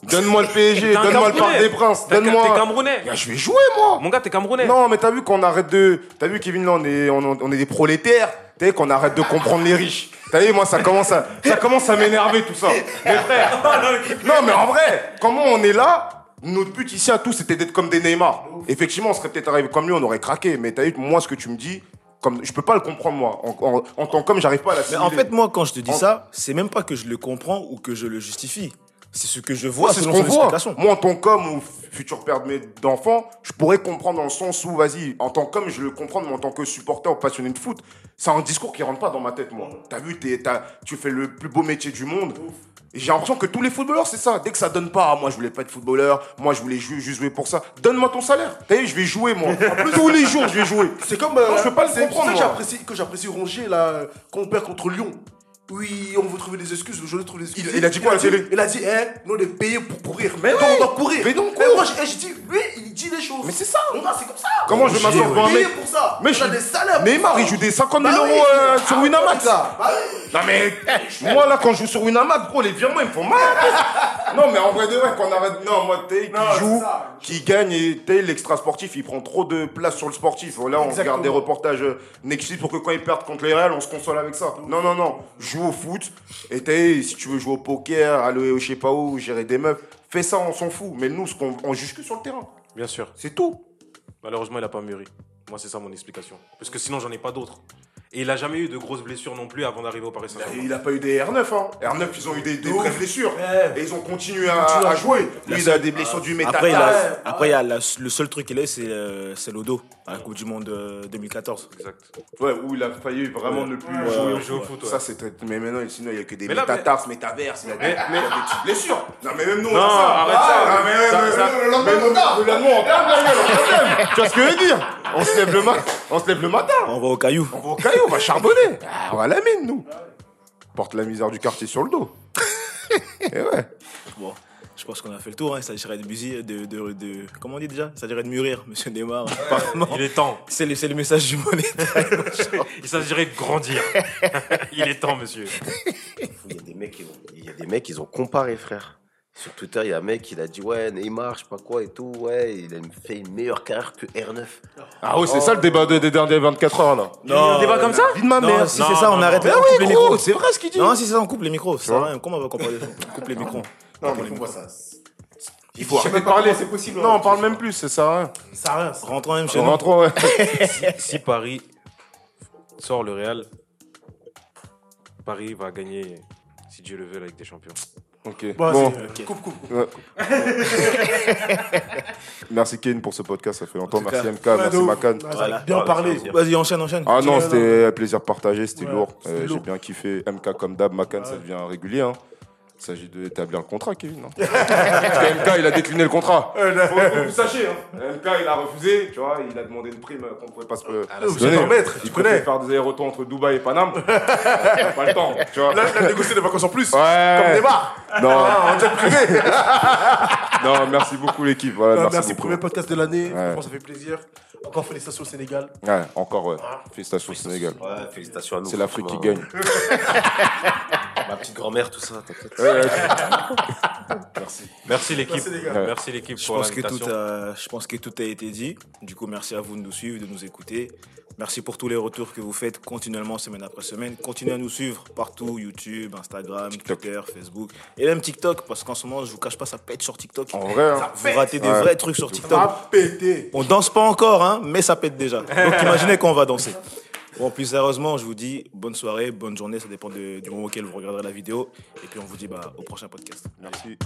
Donne-moi le PSG, T'es donne-moi le Parc Camerounais. des Princes, T'es donne-moi. Camerounais. Ah, je vais jouer, moi. Mon gars, t'es Camerounais. Non, mais t'as vu qu'on arrête de. T'as vu, Kevin, là, on est, on, on est des prolétaires. T'as vu qu'on arrête de comprendre les riches. T'as vu, moi, ça commence à, ça commence à m'énerver, tout ça. Mais frère. non, mais en vrai, comment on est là Notre but ici à tous, c'était d'être comme des Neymar. Effectivement, on serait peut-être arrivé comme lui, on aurait craqué. Mais t'as vu, moi, ce que tu me dis, comme, je peux pas le comprendre, moi. En, en, en tant qu'homme, j'arrive pas à Mais l'assimiler. en fait, moi, quand je te dis En- ça, c'est même pas que je le comprends ou que je le justifie. C'est ce que je vois, Moi, c'est ce qu'on voit. Moi, en tant qu'homme ou futur père de mes- d'enfants, je pourrais comprendre dans le sens où, vas-y, en tant qu'homme, je le comprends, mais en tant que supporter ou passionné de foot, c'est un discours qui rentre pas dans ma tête, moi. T'as vu, tu fais le plus beau métier du monde. Et j'ai l'impression que tous les footballeurs, c'est ça. Dès que ça donne pas, ah, moi, je voulais pas être footballeur, moi, je voulais ju- juste jouer pour ça. Donne-moi ton salaire. T'as vu, je vais jouer, moi. En plus, tous les jours, je vais jouer. C'est comme. euh, Non, je peux pas le c'est comprendre, j'apprécie- que j'apprécie Rongier, là, quand on perd contre Lyon. Oui, on veut trouver des excuses, le journaliste trouve des excuses. Il- il a dit quoi à la télé? Il a dit, eh, nous on est payés pour courir. Mais oui. on doit courir. Mais donc, Et cours. moi, je eh, je dis, lui, il dit les choses. Mais c'est ça. Mon gars, c'est comme ça. Comment je un payé mec pour ça. Mais Mais je- des salaires. pour Neymar, il joue des 50 000 Bah oui. euros euh, sur Ah, Winamax. gars, bah oui. Non mais moi là quand je joue sur Winamax gros les virements ils me font mal Non mais en vrai de vrai quand on arrête Non moi Tay Non, qui joue. Qui gagne et Tay l'extra sportif il prend trop de place sur le sportif Là on regarde des reportages euh, Netflix pour que quand ils perdent contre les Real on se console avec ça Non non non Joue au foot Et Tay si tu veux jouer au poker Aller au je sais pas où Gérer des meufs Fais ça on s'en fout Mais nous ce qu'on on juge que sur le terrain Bien sûr. C'est tout Malheureusement, il a pas mûri. Moi, c'est ça mon explication. Parce que sinon, j'en ai pas d'autres. Et il a jamais eu de grosses blessures non plus avant d'arriver au Paris Et Saint-Germain. il a pas eu des R9 hein R9 ils ont eu des, des vraies blessures Ouais. Et ils ont continué à, jouer Lui il a des blessures du Après, il a, après il y a la- le seul truc qu'il a, eu, c'est euh, c'est le dos à la Coupe du Monde euh, 2014. Exact. Ouais, où il a failli vraiment ne plus Ouais, jouer, jouer au foot. Ça, c'est très... Mais maintenant, sinon, il n'y a que des Mais là, métatarses, métaverses, il y a des, petites blessures. Non, mais même nous, on Non, a ça. arrête Ah, ça. non, mais même, lendemain, on a-. Tu vois ce que je veux dire? On se, lève le ma- on se lève le matin, On va au caillou. on va au caillou, on va charbonner. Ah, on va à la mine, nous. Porte la misère du quartier sur le dos. Et ouais. Bon, je pense qu'on a fait le tour. Hein. Il s'agirait de musique, de, de, de- Comment on dit déjà? Il s'agirait de mûrir, monsieur Neymar. Il est temps. c'est le, c'est le message du monnaie. Il s'agirait de grandir. il est temps, monsieur. Il y a des mecs, qui ont, il y a des mecs, ils ont comparé, frère. Sur Twitter, il y a un mec, il a dit ouais, Neymar, je sais pas quoi et tout, ouais, il a fait une meilleure carrière que R9. Ah ouais, c'est ça le débat des dernières 24 heures, là. Il y a eu un débat comme ça? Vie de ma Non, mère. si Non, c'est ça, on non, arrête non. là, on Ah coupe oui, les gros, micros. c'est vrai ce qu'il dit. Non, si c'est ça, on coupe les micros. Ça sert à rien. Comment on va comparer On coupe les micros. Non, mais faut pas ça. Il faut arrêter de parler, c'est possible. Non, on parle même plus, c'est ça. Hein. Ça rien. Rentrons même chez On nous. rentre, ouais. Si Paris sort le Real, Paris va gagner, si Dieu le veut, avec des champions. Ok. Bon, Bon. coupe, coupe. Ouais. merci Ken pour ce podcast, ça fait longtemps. Merci cas. MK, Ouais, merci. Makan. Voilà. Bien Voilà, parlé. Vas-y, enchaîne, enchaîne. Ah non, c'était un plaisir partagé, c'était Ouais, lourd. Euh, J'ai bien kiffé. MK comme d'hab, Makan, ça devient régulier. Hein. Il s'agit d'établir le contrat, Kevin. hein. Parce que MK, il a décliné le contrat. Faut, faut que vous sachiez. Hein. MK, il a refusé, tu vois, il a demandé une prime qu'on pouvait pas se, se vous êtes en maître, tu Il connais. faire des allers-retours entre Dubaï et Paname. pas le temps, tu vois. Là, il a négocié des vacances en plus. Ouais. Comme Neymar. Non, Ah, en jet privé. non, merci beaucoup l'équipe. Voilà, Ah, merci, Merci, premier podcast de l'année. Ouais. Franchement, ça fait plaisir. Encore félicitations au Sénégal. Ouais, encore ouais. Félicitations au Sénégal. Ouais, félicitations à nous. C'est l'Afrique qui gagne. Ma petite grand-mère, tout ça, t'inquiète. Ouais, ouais. Merci l'équipe. Merci, les gars. Merci l'équipe Je pour pense, que tout l'invitation. a, je pense que tout a été dit. Du coup, merci à vous de nous suivre, de nous écouter. Merci pour tous les retours que vous faites continuellement, semaine après semaine. Continuez à nous suivre partout YouTube, Instagram, TikTok. Twitter, Facebook. Et même TikTok, parce qu'en ce moment, je vous cache pas, ça pète sur TikTok. En vrai, hein. Vous ratez des Ouais. vrais trucs sur Ça TikTok. va péter. On danse pas encore, hein, mais ça pète déjà. Donc imaginez qu'on va danser. Bon, plus sérieusement, je vous dis bonne soirée, bonne journée, ça dépend du moment auquel vous regarderez la vidéo. Et puis on vous dit bah, au prochain podcast. Merci.